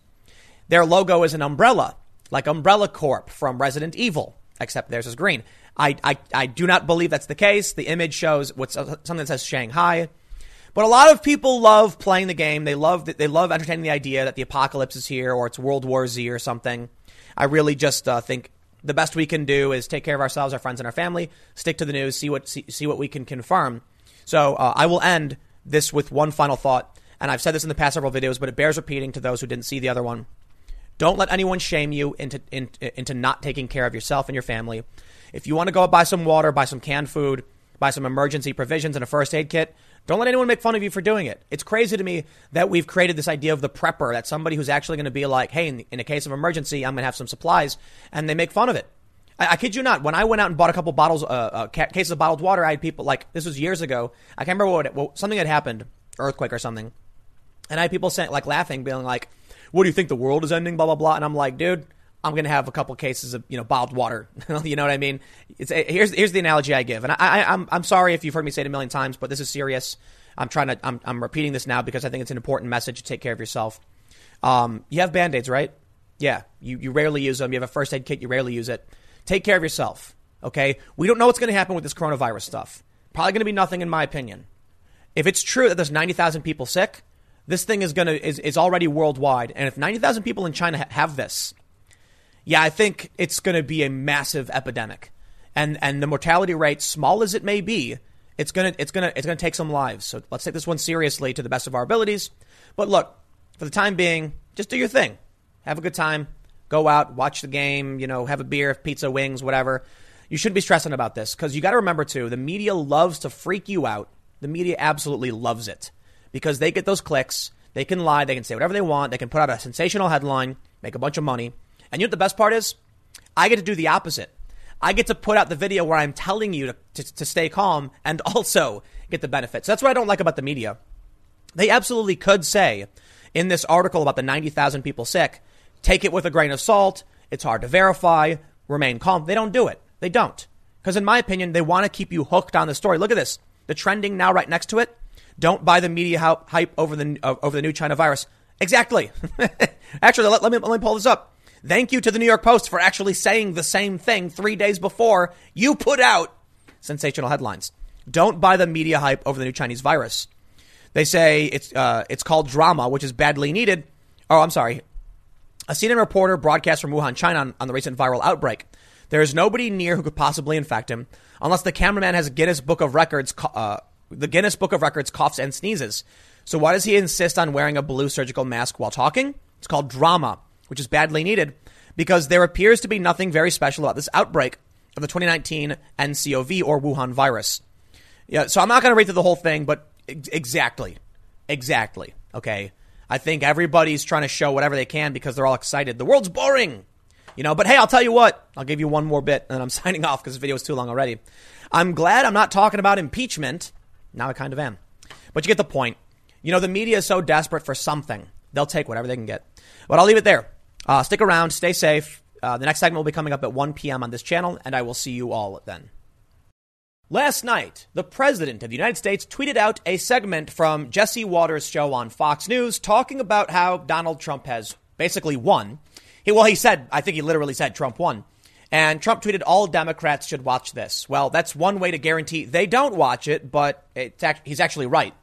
their logo is an umbrella, like Umbrella Corp from Resident Evil, except theirs is green. I, I, I do not believe that's the case. The image shows what's uh, something that says Shanghai. But a lot of people love playing the game. They love they love entertaining the idea that the apocalypse is here or it's World War Z or something. I really just uh, think the best we can do is take care of ourselves, our friends, and our family. Stick to the news. See what see, see what we can confirm. So uh, I will end this with one final thought, and I've said this in the past several videos, but it bears repeating to those who didn't see the other one. Don't let anyone shame you into in, into not taking care of yourself and your family. If you want to go buy some water, buy some canned food, buy some emergency provisions and a first aid kit, don't let anyone make fun of you for doing it. It's crazy to me that we've created this idea of the prepper, that somebody who's actually going to be like, hey, in, in, a case of emergency, I'm going to have some supplies, and they make fun of it. I, I kid you not. When I went out and bought a couple bottles, uh, uh, cases of bottled water, I had people like this was years ago. I can't remember what, it, what something had happened, earthquake or something, and I had people saying like laughing, being like, "What do you think the world is ending?" Blah blah blah, and I'm like, dude. I'm going to have a couple cases of you know bottled water. you know what I mean? It's, here's here's the analogy I give, and I, I I'm I'm sorry if you've heard me say it a million times, but this is serious. I'm trying to, I'm, I'm repeating this now because I think it's an important message to take care of yourself. Um, you have band aids, right? Yeah. You, you rarely use them. You have a first aid kit, you rarely use it. Take care of yourself. Okay. We don't know what's going to happen with this coronavirus stuff. Probably going to be nothing, in my opinion. If it's true that there's 90,000 people sick, this thing is going to, is, is already worldwide. And if 90,000 people in China ha- have this, yeah, I think it's going to be a massive epidemic. And, and the mortality rate, small as it may be, it's gonna it's gonna it's gonna take some lives. So let's take this one seriously to the best of our abilities. But look, for the time being, just do your thing. Have a good time. Go out, watch the game, you know, have a beer, pizza, wings, whatever. You shouldn't be stressing about this because you got to remember too, the media loves to freak you out. The media absolutely loves it because they get those clicks. They can lie. They can say whatever they want. They can put out a sensational headline, make a bunch of money. And you know what the best part is? I get to do the opposite. I get to put out the video where I'm telling you to, to, to stay calm and also get the benefits. That's what I don't like about the media. They absolutely could say in this article about the 90,000 people sick, take it with a grain of salt. It's hard to verify. Remain calm. They don't do it. They don't. Because in my opinion, they want to keep you hooked on the story. Look at this. The trending now right next to it. Don't buy the media hype over the, over the new China virus. Exactly. Actually, let, let, me, let me pull this up. Thank you to the New York Post for actually saying the same thing three days before you put out sensational headlines. Don't buy the media hype over the new Chinese virus. They say it's uh, it's called drama, which is badly needed. Oh, I'm sorry. A CNN reporter broadcast from Wuhan, China, on, on the recent viral outbreak. There is nobody near who could possibly infect him, unless the cameraman has a Guinness Book of Records, uh, the Guinness Book of Records coughs and sneezes. So why does he insist on wearing a blue surgical mask while talking? It's called drama which is badly needed because there appears to be nothing very special about this outbreak of the 2019 NCOV or Wuhan virus. Yeah, so I'm not going to read through the whole thing, but ex- exactly, exactly. Okay, I think everybody's trying to show whatever they can because they're all excited. The world's boring, you know. But hey, I'll tell you what. I'll give you one more bit, and I'm signing off because this video is too long already. I'm glad I'm not talking about impeachment. Now I kind of am, but you get the point. You know, the media is so desperate for something, they'll take whatever they can get. But I'll leave it there. Uh, stick around, stay safe. Uh, the next segment will be coming up at 1 p.m. on this channel, and I will see you all then. Last night, the President of the United States tweeted out a segment from Jesse Watters' show on Fox News talking about how Donald Trump has basically won. He, well, he said, I think he literally said Trump won. And Trump tweeted, all Democrats should watch this. Well, that's one way to guarantee they don't watch it, but act- he's actually right.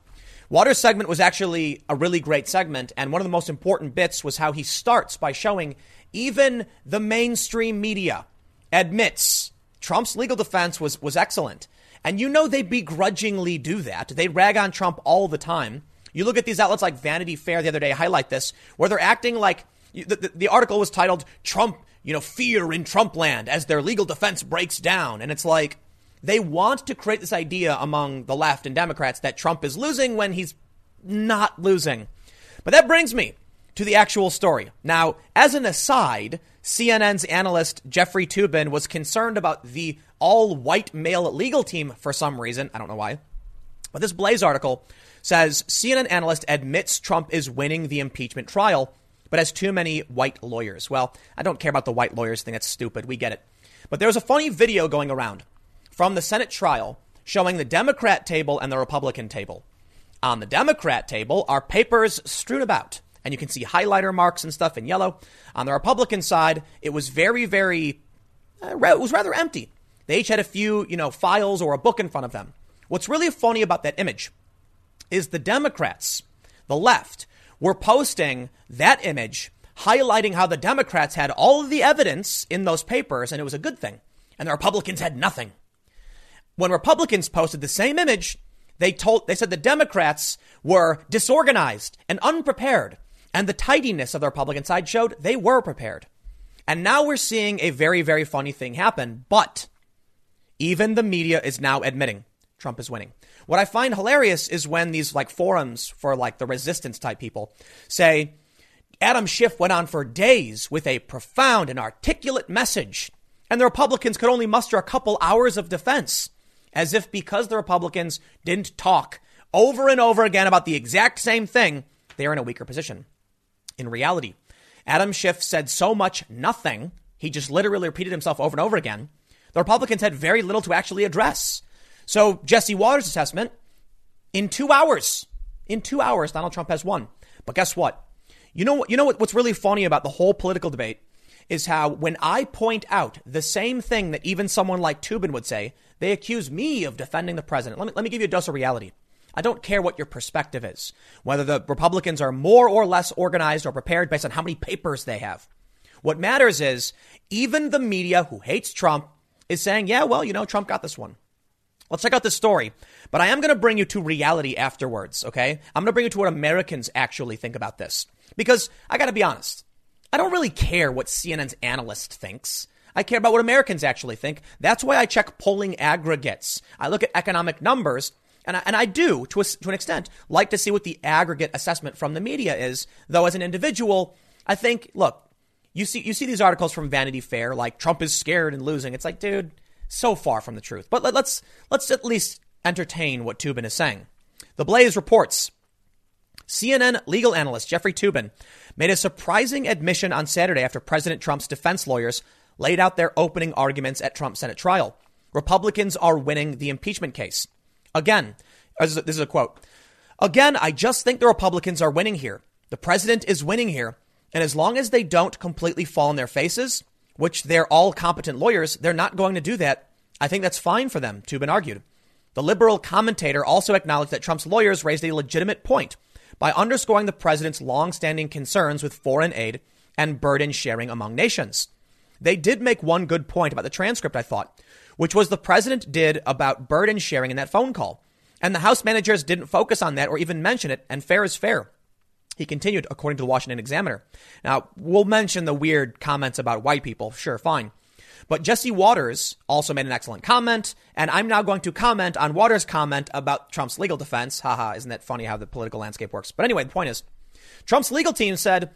Watters' segment was actually a really great segment, and one of the most important bits was how he starts by showing even the mainstream media admits Trump's legal defense was, was excellent. And you know they begrudgingly do that. They rag on Trump all the time. You look at these outlets like Vanity Fair the other day highlight this, where they're acting like the, the, the article was titled Trump you know, fear in Trump land as their legal defense breaks down. And it's like they want to create this idea among the left and Democrats that Trump is losing when he's not losing. But that brings me to the actual story. Now, as an aside, CNN's analyst Jeffrey Toobin was concerned about the all white male legal team for some reason. I don't know why. But this Blaze article says CNN analyst admits Trump is winning the impeachment trial, but has too many white lawyers. Well, I don't care about the white lawyers thing. That's stupid. We get it. But there's a funny video going around from the Senate trial showing the Democrat table and the Republican table. On the Democrat table are papers strewn about, and you can see highlighter marks and stuff in yellow. On the Republican side, it was very, very, uh, it was rather empty. They each had a few, you know, files or a book in front of them. What's really funny about that image is the Democrats, the left, were posting that image highlighting how the Democrats had all of the evidence in those papers and it was a good thing, and the Republicans had nothing. When Republicans posted the same image, they told they said the Democrats were disorganized and unprepared, and the tidiness of the Republican side showed they were prepared. And now we're seeing a very, very funny thing happen, but even the media is now admitting Trump is winning. What I find hilarious is when these like forums for like the resistance type people say Adam Schiff went on for days with a profound and articulate message, and the Republicans could only muster a couple hours of defense, as if because the Republicans didn't talk over and over again about the exact same thing, they are in a weaker position. In reality, Adam Schiff said so much nothing, he just literally repeated himself over and over again the Republicans had very little to actually address. So Jesse Watters' assessment, in two hours, in two hours, Donald Trump has won. But guess what? You know, you know what, what's really funny about the whole political debate is how when I point out the same thing that even someone like Toobin would say, they accuse me of defending the president. Let me, let me give you a dose of reality. I don't care what your perspective is, whether the Republicans are more or less organized or prepared based on how many papers they have. What matters is even the media who hates Trump is saying, yeah, well, you know, Trump got this one. Let's check out this story. But I am going to bring you to reality afterwards, okay? I'm going to bring you to what Americans actually think about this. Because I got to be honest, I don't really care what CNN's analyst thinks. I care about what Americans actually think. That's why I check polling aggregates. I look at economic numbers, and I, and I do, to, a, to an extent, like to see what the aggregate assessment from the media is. Though, as an individual, I think, look, you see, you see these articles from Vanity Fair, like Trump is scared and losing. It's like, dude, so far from the truth. But let, us let's at least entertain what Toobin is saying. The Blaze reports CNN legal analyst Jeffrey Toobin made a surprising admission on Saturday after President Trump's defense lawyers laid out their opening arguments at Trump's Senate trial. Republicans are winning the impeachment case. Again, this is a quote. Again, I just think the Republicans are winning here. The president is winning here. And as long as they don't completely fall on their faces, which they're all competent lawyers, they're not going to do that. I think that's fine for them, Toobin argued. The liberal commentator also acknowledged that Trump's lawyers raised a legitimate point by underscoring the president's long-standing concerns with foreign aid and burden sharing among nations. They did make one good point about the transcript, I thought, which was the president did about burden sharing in that phone call. And the House managers didn't focus on that or even mention it, and fair is fair. He continued, according to the Washington Examiner. Now, we'll mention the weird comments about white people. Sure, fine. But Jesse Watters also made an excellent comment, and I'm now going to comment on Watters' comment about Trump's legal defense. Haha, isn't that funny how the political landscape works? But anyway, the point is Trump's legal team said,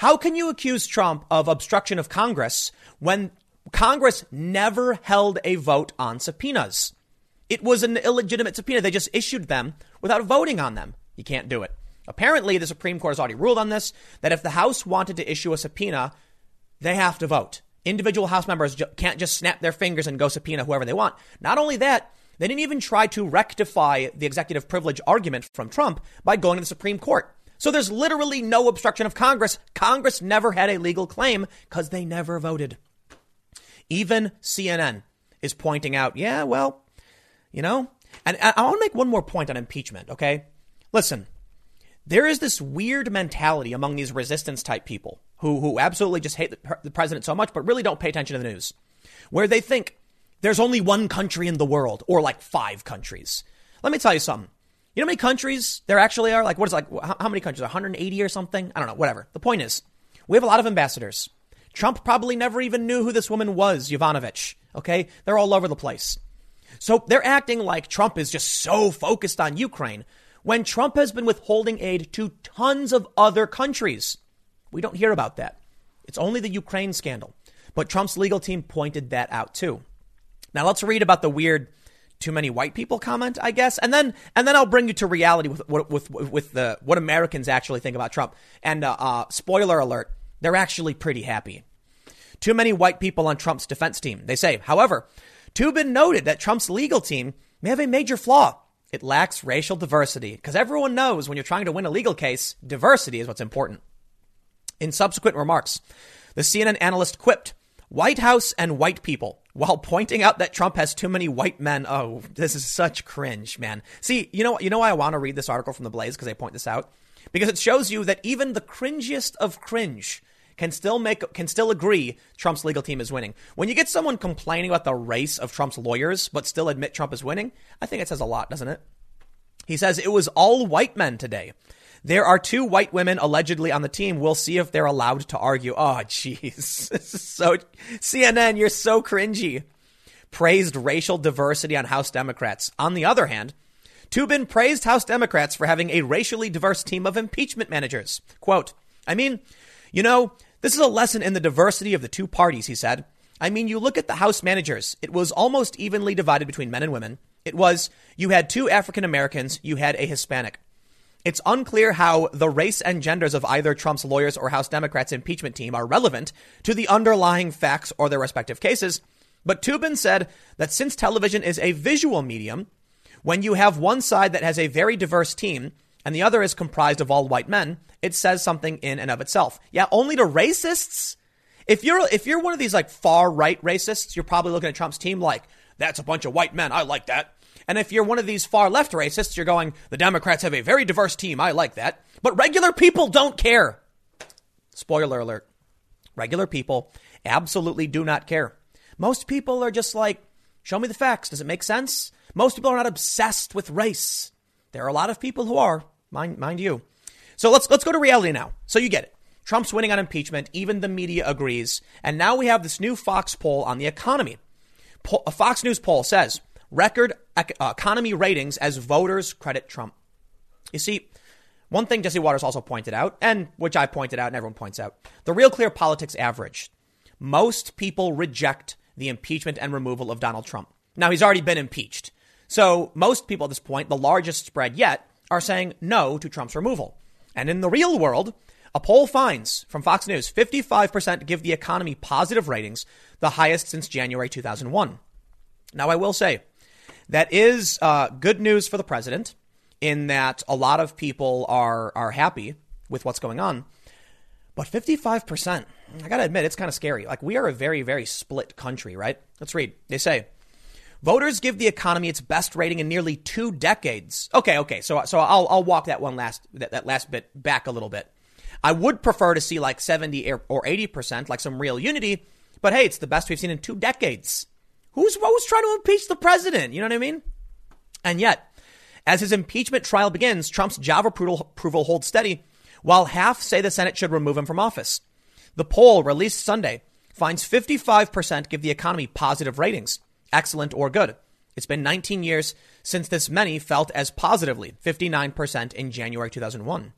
How can you accuse Trump of obstruction of Congress when Congress never held a vote on subpoenas? It was an illegitimate subpoena. They just issued them without voting on them. You can't do it. Apparently, the Supreme Court has already ruled on this that if the House wanted to issue a subpoena, they have to vote. Individual House members can't just snap their fingers and go subpoena whoever they want. Not only that, they didn't even try to rectify the executive privilege argument from Trump by going to the Supreme Court. So there's literally no obstruction of Congress. Congress never had a legal claim because they never voted. Even CNN is pointing out, yeah, well, you know, and I want to make one more point on impeachment, okay? Listen, there is this weird mentality among these resistance type people who, who absolutely just hate the, the president so much, but really don't pay attention to the news, where they think there's only one country in the world or like five countries. Let me tell you something. You know how many countries there actually are? Like, what is like, how, many countries? 180 or something? I don't know, whatever. The point is, we have a lot of ambassadors. Trump probably never even knew who this woman was, Yovanovitch. Okay? They're all over the place. So they're acting like Trump is just so focused on Ukraine when Trump has been withholding aid to tons of other countries. We don't hear about that. It's only the Ukraine scandal. But Trump's legal team pointed that out too. Now let's read about the weird too many white people comment, I guess, and then and then I'll bring you to reality with with with, with the what Americans actually think about Trump. And uh, uh, spoiler alert, they're actually pretty happy. Too many white people on Trump's defense team. They say, however, Toobin noted that Trump's legal team may have a major flaw. It lacks racial diversity because everyone knows when you're trying to win a legal case, diversity is what's important. In subsequent remarks, the CNN analyst quipped, White House and white people, while pointing out that Trump has too many white men. Oh, this is such cringe, man. See, you know, you know why I want to read this article from the Blaze because they point this out because it shows you that even the cringiest of cringe can still make can still agree Trump's legal team is winning. When you get someone complaining about the race of Trump's lawyers but still admit Trump is winning, I think it says a lot, doesn't it? He says it was all white men today. There are two white women allegedly on the team. We'll see if they're allowed to argue. Oh, jeez. So, CNN, you're so cringy. Praised racial diversity on House Democrats. On the other hand, Toobin praised House Democrats for having a racially diverse team of impeachment managers. Quote, I mean, you know, this is a lesson in the diversity of the two parties, he said. I mean, you look at the House managers, it was almost evenly divided between men and women. It was, you had two African Americans, you had a Hispanic. It's unclear how the race and genders of either Trump's lawyers or House Democrats' impeachment team are relevant to the underlying facts or their respective cases. But Toobin said that since television is a visual medium, when you have one side that has a very diverse team and the other is comprised of all white men, it says something in and of itself. Yeah, only to racists? If you're if you're one of these like far right racists, you're probably looking at Trump's team like, that's a bunch of white men. I like that. And if you're one of these far left racists, you're going, the Democrats have a very diverse team. I like that. But regular people don't care. Spoiler alert. Regular people absolutely do not care. Most people are just like, show me the facts. Does it make sense? Most people are not obsessed with race. There are a lot of people who are, mind, mind you. So let's, let's go to reality now. So you get it. Trump's winning on impeachment. Even the media agrees. And now we have this new Fox poll on the economy. a Fox News poll says record uh, economy ratings as voters credit Trump. You see, one thing Jesse Watters also pointed out, and which I pointed out and everyone points out, the Real Clear Politics average. Most people reject the impeachment and removal of Donald Trump. Now, he's already been impeached. So, most people at this point, the largest spread yet, are saying no to Trump's removal. And in the real world, a poll finds from Fox News 55% give the economy positive ratings, the highest since January 2001. Now, I will say, that is uh, good news for the president in that a lot of people are are happy with what's going on. But 55%, I got to admit, it's kind of scary. Like, we are a very, very split country, right? Let's read. They say, voters give the economy its best rating in nearly two decades. Okay, okay. So, so I'll, I'll walk that one last, that, that last bit back a little bit. I would prefer to see like 70 or 80%, like some real unity. But hey, it's the best we've seen in two decades. Who's, who's trying to impeach the president? You know what I mean? And yet, as his impeachment trial begins, Trump's job approval, approval holds steady, while half say the Senate should remove him from office. The poll released Sunday finds 55% give the economy positive ratings, excellent or good. It's been 19 years since this many felt as positively, 59% in January 2001.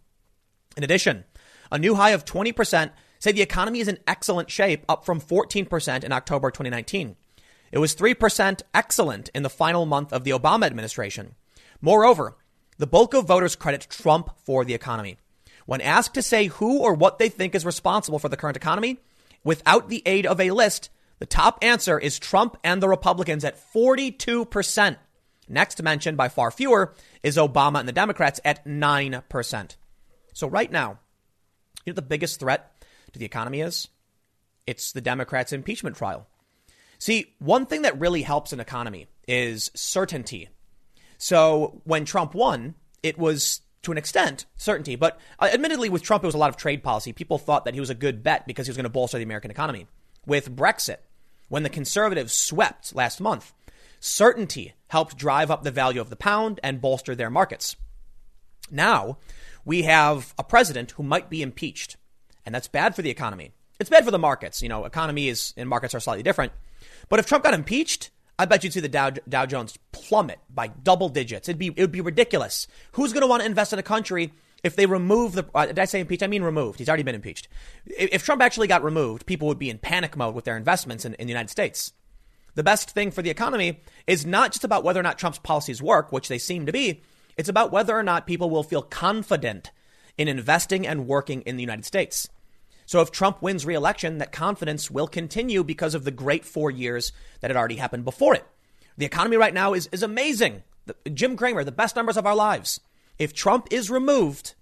In addition, a new high of 20% say the economy is in excellent shape, up from 14% in October 2019. It was 3% excellent in the final month of the Obama administration. Moreover, the bulk of voters credit Trump for the economy. When asked to say who or what they think is responsible for the current economy, without the aid of a list, the top answer is Trump and the Republicans at 42%. Next mentioned by far fewer is Obama and the Democrats at 9%. So right now, you know the biggest threat to the economy is? It's the Democrats' impeachment trial. See, one thing that really helps an economy is certainty. So when Trump won, it was to an extent certainty. But uh, admittedly, with Trump, it was a lot of trade policy. People thought that he was a good bet because he was going to bolster the American economy. With Brexit, when the conservatives swept last month, certainty helped drive up the value of the pound and bolster their markets. Now, we have a president who might be impeached, and that's bad for the economy. It's bad for the markets. You know, economies and markets are slightly different. But if Trump got impeached, I bet you'd see the Dow, Dow Jones plummet by double digits. It'd be, it would be ridiculous. Who's going to want to invest in a country if they remove the, uh, did I say impeached? I mean removed. He's already been impeached. If, if Trump actually got removed, people would be in panic mode with their investments in, in the United States. The best thing for the economy is not just about whether or not Trump's policies work, which they seem to be. It's about whether or not people will feel confident in investing and working in the United States. So if Trump wins re-election, that confidence will continue because of the great four years that had already happened before it. The economy right now is, is amazing. The, Jim Cramer, the best numbers of our lives. If Trump is removed,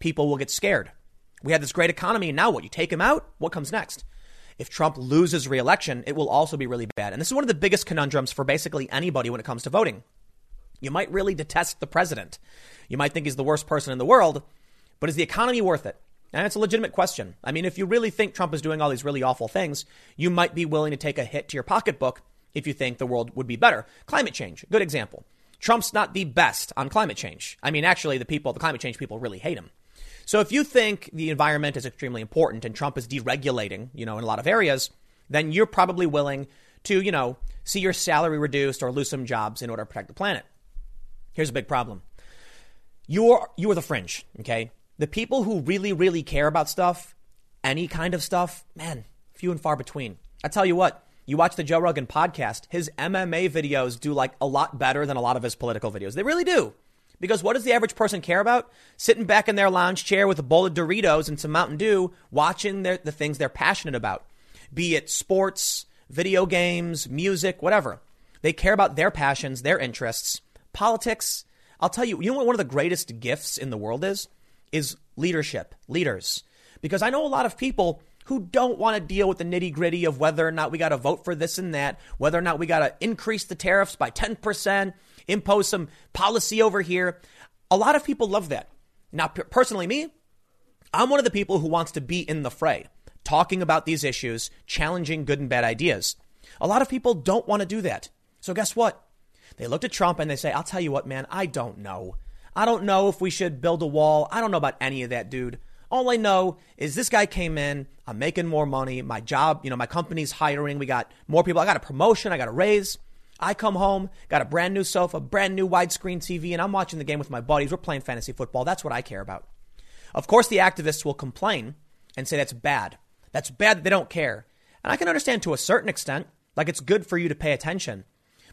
people will get scared. We had this great economy, and now what? You take him out? What comes next? If Trump loses re-election, it will also be really bad. And this is one of the biggest conundrums for basically anybody when it comes to voting. You might really detest the president. You might think he's the worst person in the world, but is the economy worth it? And it's a legitimate question. I mean, if you really think Trump is doing all these really awful things, you might be willing to take a hit to your pocketbook if you think the world would be better. Climate change, good example. Trump's not the best on climate change. I mean, actually, the people, the climate change people really hate him. So if you think the environment is extremely important and Trump is deregulating, you know, in a lot of areas, then you're probably willing to, you know, see your salary reduced or lose some jobs in order to protect the planet. Here's a big problem. You're, you are the fringe, okay? The people who really, really care about stuff, any kind of stuff, man, few and far between. I tell you what, you watch the Joe Rogan podcast, his MMA videos do like a lot better than a lot of his political videos. They really do. Because what does the average person care about? Sitting back in their lounge chair with a bowl of Doritos and some Mountain Dew, watching their, the things they're passionate about, be it sports, video games, music, whatever. They care about their passions, their interests. Politics, I'll tell you, you know what one of the greatest gifts in the world is? Is leadership, leaders. Because I know a lot of people who don't want to deal with the nitty gritty of whether or not we got to vote for this and that, whether or not we got to increase the tariffs by 10%, impose some policy over here. A lot of people love that. Now, personally, me, I'm one of the people who wants to be in the fray, talking about these issues, challenging good and bad ideas. A lot of people don't want to do that. So, guess what? They looked at Trump and they say, I'll tell you what, man, I don't know. I don't know if we should build a wall. I don't know about any of that, dude. All I know is this guy came in. I'm making more money. My job, you know, my company's hiring. We got more people. I got a promotion. I got a raise. I come home, got a brand new sofa, brand new widescreen TV, and I'm watching the game with my buddies. We're playing fantasy football. That's what I care about. Of course, the activists will complain and say that's bad. That's bad that they don't care. And I can understand to a certain extent, like it's good for you to pay attention.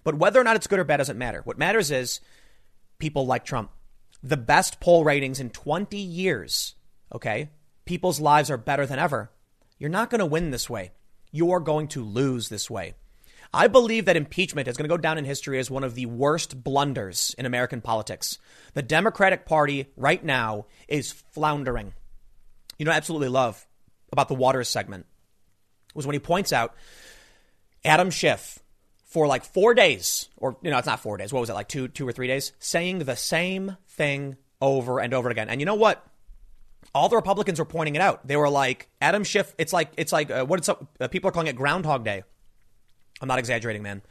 But whether or not it's good or bad doesn't matter. What matters is people like Trump. The best poll ratings in 20 years okay? People's lives are better than ever. You're not going to win this way. You're going to lose this way. I believe that impeachment is going to go down in history as one of the worst blunders in American politics. The Democratic Party right now is floundering. You know, I absolutely love about the Watters segment was when he points out Adam Schiff for like four days, or you know, it's not four days. What was it like two, two or three days, saying the same thing over and over again. And you know what? all the Republicans were pointing it out. They were like, Adam Schiff, it's like, it's like, uh, what it's, uh, people are calling it Groundhog Day. I'm not exaggerating, man.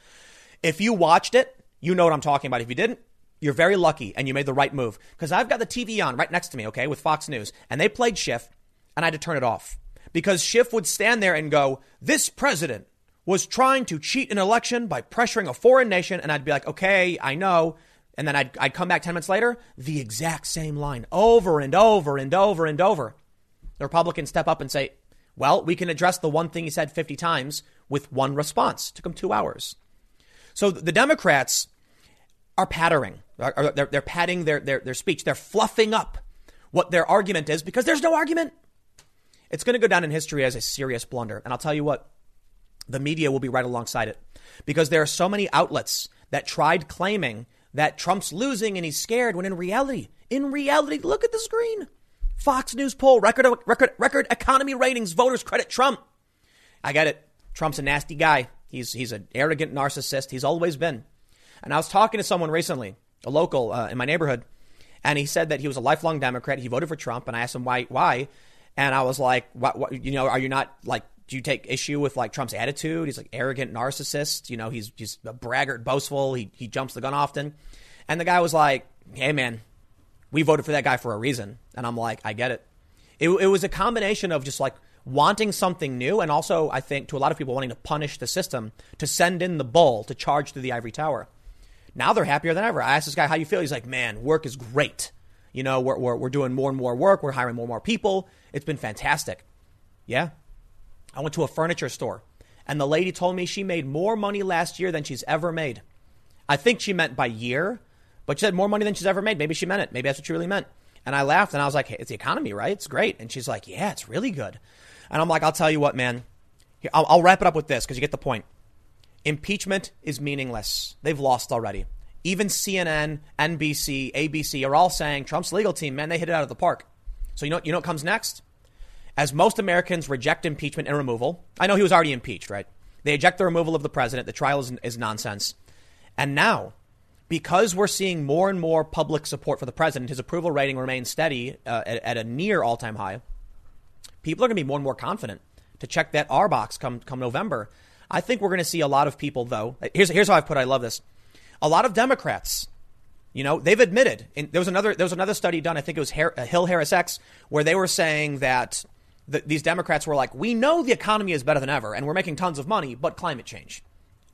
If you watched it, you know what I'm talking about. If you didn't, you're very lucky and you made the right move. Because I've got the TV on right next to me, okay, with Fox News, and they played Schiff, and I had to turn it off. Because Schiff would stand there and go, This president was trying to cheat an election by pressuring a foreign nation. And I'd be like, Okay, I know. And then I'd, I'd come back 10 minutes later, the exact same line over and over and over and over. The Republicans step up and say, well, we can address the one thing he said 50 times with one response. It took him two hours. So the Democrats are pattering. They're, they're padding their, their, their speech. They're fluffing up what their argument is because there's no argument. It's going to go down in history as a serious blunder. And I'll tell you what, the media will be right alongside it because there are so many outlets that tried claiming that Trump's losing and he's scared when in reality, in reality, look at the screen. Fox News poll, record, record, record economy ratings, voters credit Trump. I get it. Trump's a nasty guy. He's, he's an arrogant narcissist. He's always been. And I was talking to someone recently, a local uh, in my neighborhood, and he said that he was a lifelong Democrat. He voted for Trump, and I asked him why. Why? And I was like, what, what, you know, are you not like, do you take issue with like Trump's attitude? He's like arrogant narcissist. You know, he's he's a braggart, boastful. He he jumps the gun often. And the guy was like, "Hey, man, we voted for that guy for a reason." And I'm like, "I get it." It, it was a combination of just like wanting something new, and also, I think, to a lot of people wanting to punish the system, to send in the bull to charge through the ivory tower. Now they're happier than ever. I asked this guy, how you feel? He's like, man, work is great. You know, we're, we're, we're doing more and more work. We're hiring more and more people. It's been fantastic. Yeah. I went to a furniture store and the lady told me she made more money last year than she's ever made. I think she meant by year, but she said more money than she's ever made. Maybe she meant it. Maybe that's what she really meant. And I laughed and I was like, hey, it's the economy, right? It's great. And she's like, yeah, it's really good. And I'm like, I'll tell you what, man. I'll, I'll wrap it up with this because you get the point. Impeachment is meaningless. They've lost already. Even CNN, NBC, ABC are all saying Trump's legal team, man, they hit it out of the park. So you know, you know what comes next? As most Americans reject impeachment and removal, I know he was already impeached, right? They eject the removal of the president. The trial is, is nonsense. And now, because we're seeing more and more public support for the president, his approval rating remains steady uh, at, at, a near all time high. People are going to be more and more confident to check that R box come, come November. I think we're going to see a lot of people, though. Here's, here's how I've put it. I love this. A lot of Democrats, you know, they've admitted. there was another there was another study done. I think it was uh, Hill Harris X, where they were saying that the, these Democrats were like, "We know the economy is better than ever, and we're making tons of money, but climate change."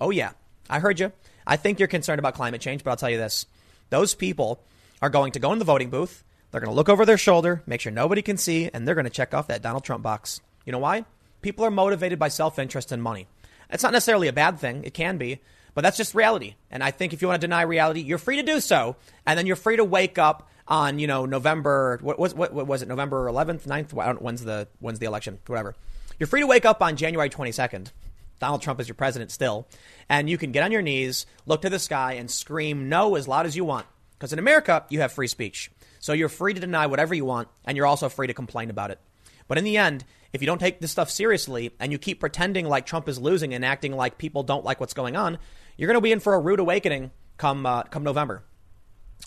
Oh yeah, I heard you. I think you're concerned about climate change, but I'll tell you this: those people are going to go in the voting booth. They're going to look over their shoulder, make sure nobody can see, and they're going to check off that Donald Trump box. You know why? People are motivated by self-interest and money. It's not necessarily a bad thing. It can be, but that's just reality. And I think if you want to deny reality, you're free to do so. And then you're free to wake up on, you know, November, what was, what, what was it, November 11th, 9th? When's the, when's the election? Whatever. You're free to wake up on January 22nd. Donald Trump is your president still. And you can get on your knees, look to the sky, and scream no as loud as you want. Because in America, you have free speech. So you're free to deny whatever you want, and you're also free to complain about it. But in the end, if you don't take this stuff seriously and you keep pretending like Trump is losing and acting like people don't like what's going on, you're going to be in for a rude awakening come uh, come November.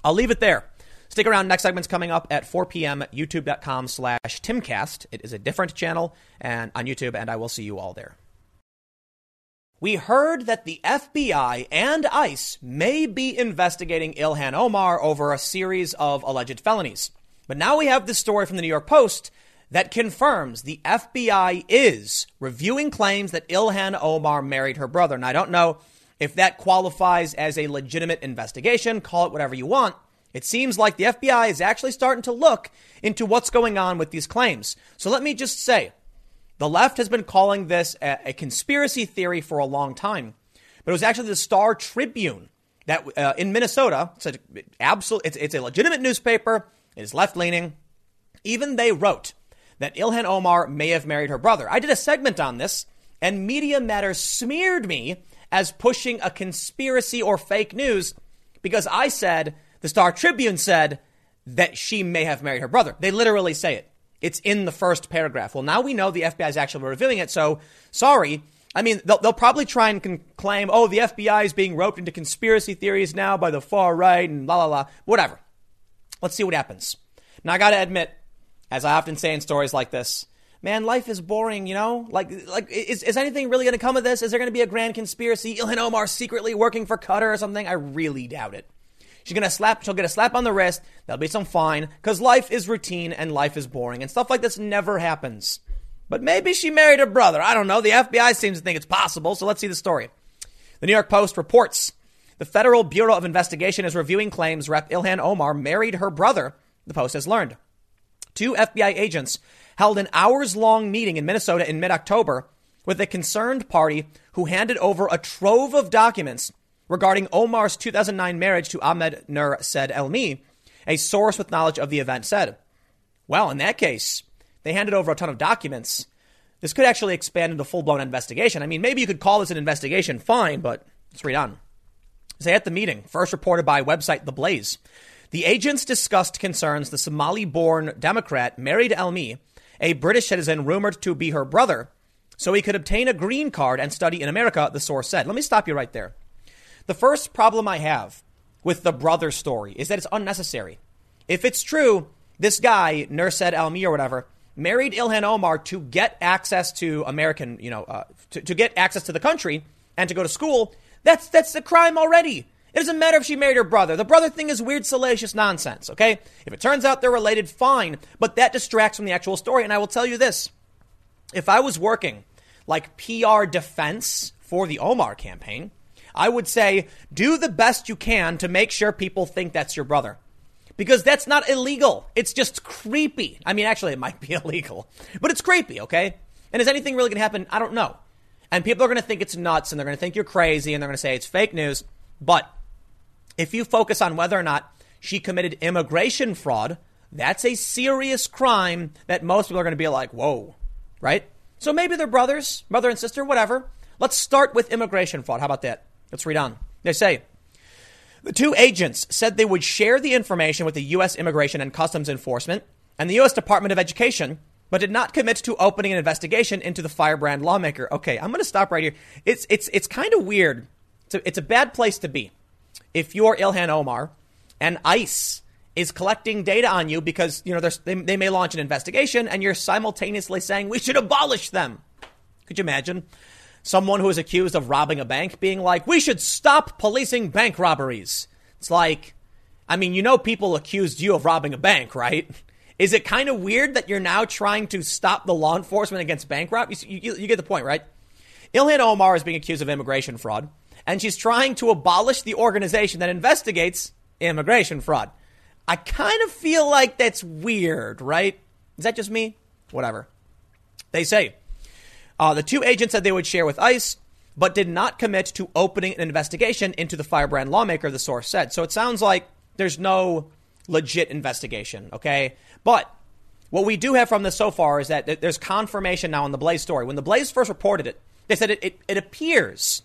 I'll leave it there. Stick around. Next segment's coming up at 4 p.m. YouTube.com slash Timcast. It is a different channel and on YouTube, and I will see you all there. We heard that the FBI and ICE may be investigating Ilhan Omar over a series of alleged felonies. But now we have this story from the New York Post that confirms the FBI is reviewing claims that Ilhan Omar married her brother. And I don't know if that qualifies as a legitimate investigation, call it whatever you want. It seems like the FBI is actually starting to look into what's going on with these claims. So let me just say the left has been calling this a, conspiracy theory for a long time, but it was actually the Star Tribune that uh, in Minnesota, it's, a, absolute, it's, it's a legitimate newspaper, it is left leaning. Even they wrote that Ilhan Omar may have married her brother. I did a segment on this, and Media Matters smeared me as pushing a conspiracy or fake news because I said, the Star Tribune said that she may have married her brother. They literally say it. It's in the first paragraph. Well, now we know the FBI is actually revealing it, so sorry. I mean, they'll, they'll probably try and con- claim, oh, the FBI is being roped into conspiracy theories now by the far right and la la la, whatever. Let's see what happens. Now, I got to admit, as I often say in stories like this, man, life is boring, you know? Like, like is, is anything really going to come of this? Is there going to be a grand conspiracy? Ilhan Omar secretly working for Qatar or something? I really doubt it. She's gonna slap, she'll get a slap on the wrist. There'll be some fine, because life is routine and life is boring, and stuff like this never happens. But maybe she married her brother. I don't know. The FBI seems to think it's possible, so let's see the story. The New York Post reports the Federal Bureau of Investigation is reviewing claims Rep. Ilhan Omar married her brother, the Post has learned. Two FBI agents held an hours long meeting in Minnesota in mid October with a concerned party who handed over a trove of documents regarding Omar's 2009 marriage to Ahmed Nur Said Elmi, a source with knowledge of the event said. Well, in that case, they handed over a ton of documents. This could actually expand into full blown investigation. I mean, maybe you could call this an investigation, fine, but let's read on. Say at the meeting, first reported by website The Blaze, the agents discussed concerns the Somali born Democrat married Elmi, a British citizen rumored to be her brother, so he could obtain a green card and study in America, the source said. Let me stop you right there. The first problem I have with the brother story is that it's unnecessary. If it's true, this guy, Nursed Almi or whatever, married Ilhan Omar to get access to American, you know, uh, to, to get access to the country and to go to school, that's, that's a crime already. It doesn't matter if she married her brother. The brother thing is weird, salacious nonsense, okay? If it turns out they're related, fine, but that distracts from the actual story. And I will tell you this if I was working like PR defense for the Omar campaign, I would say do the best you can to make sure people think that's your brother. Because that's not illegal. It's just creepy. I mean, actually, it might be illegal, but it's creepy, okay? And is anything really going to happen? I don't know. And people are going to think it's nuts and they're going to think you're crazy and they're going to say it's fake news. But if you focus on whether or not she committed immigration fraud, that's a serious crime that most people are going to be like, whoa, right? So maybe they're brothers, brother and sister, whatever. Let's start with immigration fraud. How about that? Let's read on. They say, the two agents said they would share the information with the U.S. Immigration and Customs Enforcement and the U.S. Department of Education, but did not commit to opening an investigation into the firebrand lawmaker. Okay, I'm going to stop right here. It's it's it's kind of weird. It's a, it's a bad place to be if you're Ilhan Omar and ICE is collecting data on you because you know they, they may launch an investigation and you're simultaneously saying we should abolish them. Could you imagine? Someone who is accused of robbing a bank being like, we should stop policing bank robberies. It's like, I mean, you know, people accused you of robbing a bank, right? Is it kind of weird that you're now trying to stop the law enforcement against bank robberies? You, you, you, get the point, right? Ilhan Omar is being accused of immigration fraud, and she's trying to abolish the organization that investigates immigration fraud. I kind of feel like that's weird, right? Is that just me? Whatever. They say uh, the two agents said they would share with ICE, but did not commit to opening an investigation into the firebrand lawmaker, the source said. So it sounds like there's no legit investigation, okay? But what we do have from this so far is that there's confirmation now on the Blaze story. When the Blaze first reported it, they said it, it, it appears.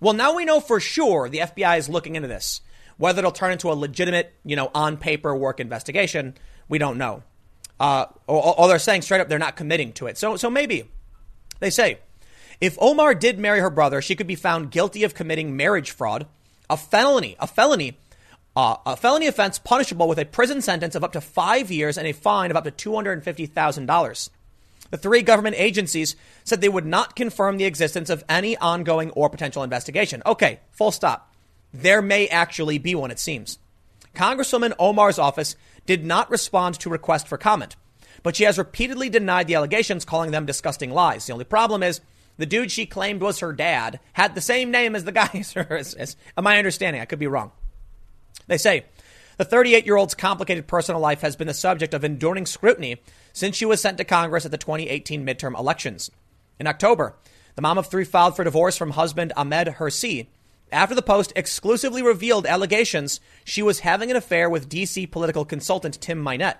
Well, now we know for sure the FBI is looking into this. Whether it'll turn into a legitimate, you know, on paper work investigation, we don't know. Uh, or, or they're saying straight up they're not committing to it. So, so maybe they say if Omar did marry her brother, she could be found guilty of committing marriage fraud, a felony, a felony, uh, a felony offense punishable with a prison sentence of up to five years and a fine of up to $250,000. The three government agencies said they would not confirm the existence of any ongoing or potential investigation. Okay, full stop. There may actually be one, it seems. Congresswoman Omar's office did not respond to request for comment but she has repeatedly denied the allegations, calling them disgusting lies. The only problem is the dude she claimed was her dad had the same name as the guy. as, as, my understanding, I could be wrong. They say the 38 year old's complicated personal life has been the subject of enduring scrutiny since she was sent to Congress at the 2018 midterm elections. In October, the mom of three filed for divorce from husband Ahmed Hirsi after the Post exclusively revealed allegations she was having an affair with DC political consultant Tim Mynett.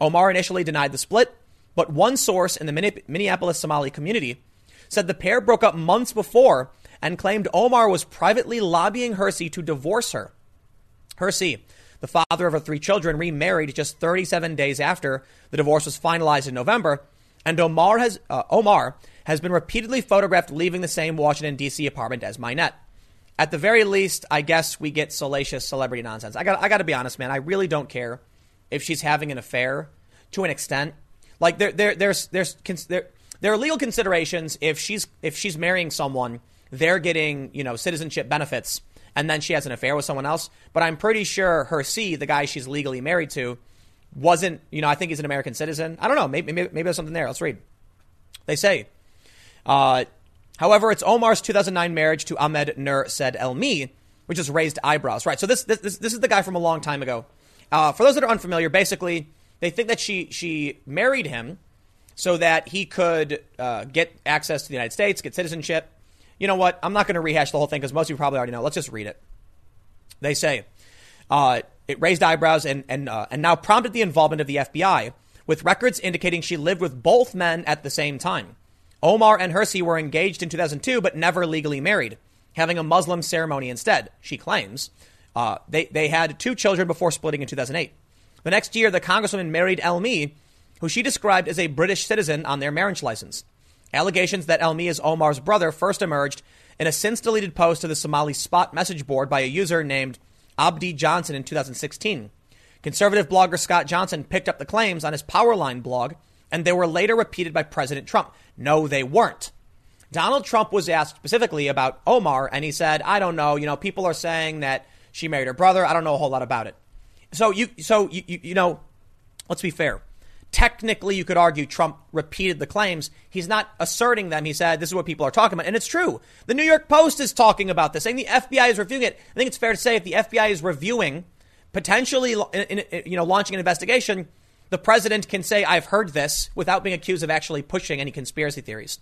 Omar initially denied the split, but one source in the Minneapolis Somali community said the pair broke up months before and claimed Omar was privately lobbying Hirsi to divorce her. Hirsi, the father of her three children, remarried just 37 days after the divorce was finalized in November, and Omar has uh, Omar has been repeatedly photographed leaving the same Washington D.C. apartment as Mynett. At the very least, I guess we get salacious celebrity nonsense. I got I got to be honest, man. I really don't care if she's having an affair to an extent. Like there, there, there's, there's, there, there are legal considerations if she's if she's marrying someone, they're getting you know citizenship benefits, and then she has an affair with someone else. But I'm pretty sure Hirsi, the guy she's legally married to, wasn't. You know, I think he's an American citizen. I don't know. Maybe maybe, maybe there's something there. Let's read. They say. Uh, however, it's Omar's 2009 marriage to Ahmed Nur Said Elmi, which has raised eyebrows. Right. So this this this is the guy from a long time ago uh, for those that are unfamiliar, basically, they think that she she married him so that he could uh, get access to the United States, get citizenship. You know what? I'm not going to rehash the whole thing because most of you probably already know. Let's just read it. They say uh, it raised eyebrows and and uh, and now prompted the involvement of the FBI with records indicating she lived with both men at the same time. Omar and Hirsi were engaged in 2002 but never legally married, having a Muslim ceremony instead. She claims. Uh, they, they had two children before splitting in 2008. The next year, the congresswoman married Elmi, who she described as a British citizen on their marriage license. Allegations that Elmi is Omar's brother first emerged in a since deleted post to the Somali Spot message board by a user named Abdi Johnson in 2016. Conservative blogger Scott Johnson picked up the claims on his Powerline blog, and they were later repeated by President Trump. No, they weren't. Donald Trump was asked specifically about Omar, and he said, I don't know, you know, people are saying that she married her brother. I don't know a whole lot about it. So you, so you, you, you know, let's be fair. technically you could argue Trump repeated the claims. He's not asserting them. He said this is what people are talking about. And it's true. The New York Post is talking about this, saying the FBI is reviewing it. I think it's fair to say if the FBI is reviewing, potentially you know, launching an investigation, the president can say, I've heard this without being accused of actually pushing any conspiracy theories.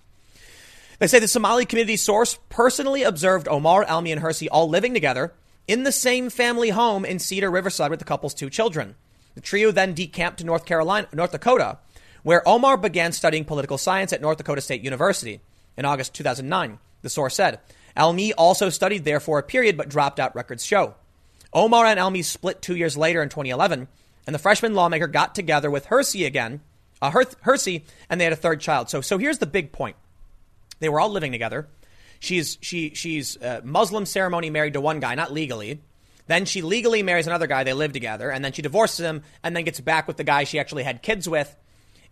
They say the Somali community source personally observed Omar, Almy, and Hirsi all living together in the same family home in Cedar Riverside with the couple's two children. The trio then decamped to North Carolina, North Dakota, where Omar began studying political science at North Dakota State University in August 2009. The source said, Almy also studied there for a period but dropped out, records show. Omar and Almy split two years later in 2011, and the freshman lawmaker got together with Hirsi again, uh, Hirsi, and they had a third child. So, so here's the big point. They were all living together. She's she she's uh, Muslim ceremony married to one guy, not legally. Then she legally marries another guy. They live together, and then she divorces him, and then gets back with the guy she actually had kids with.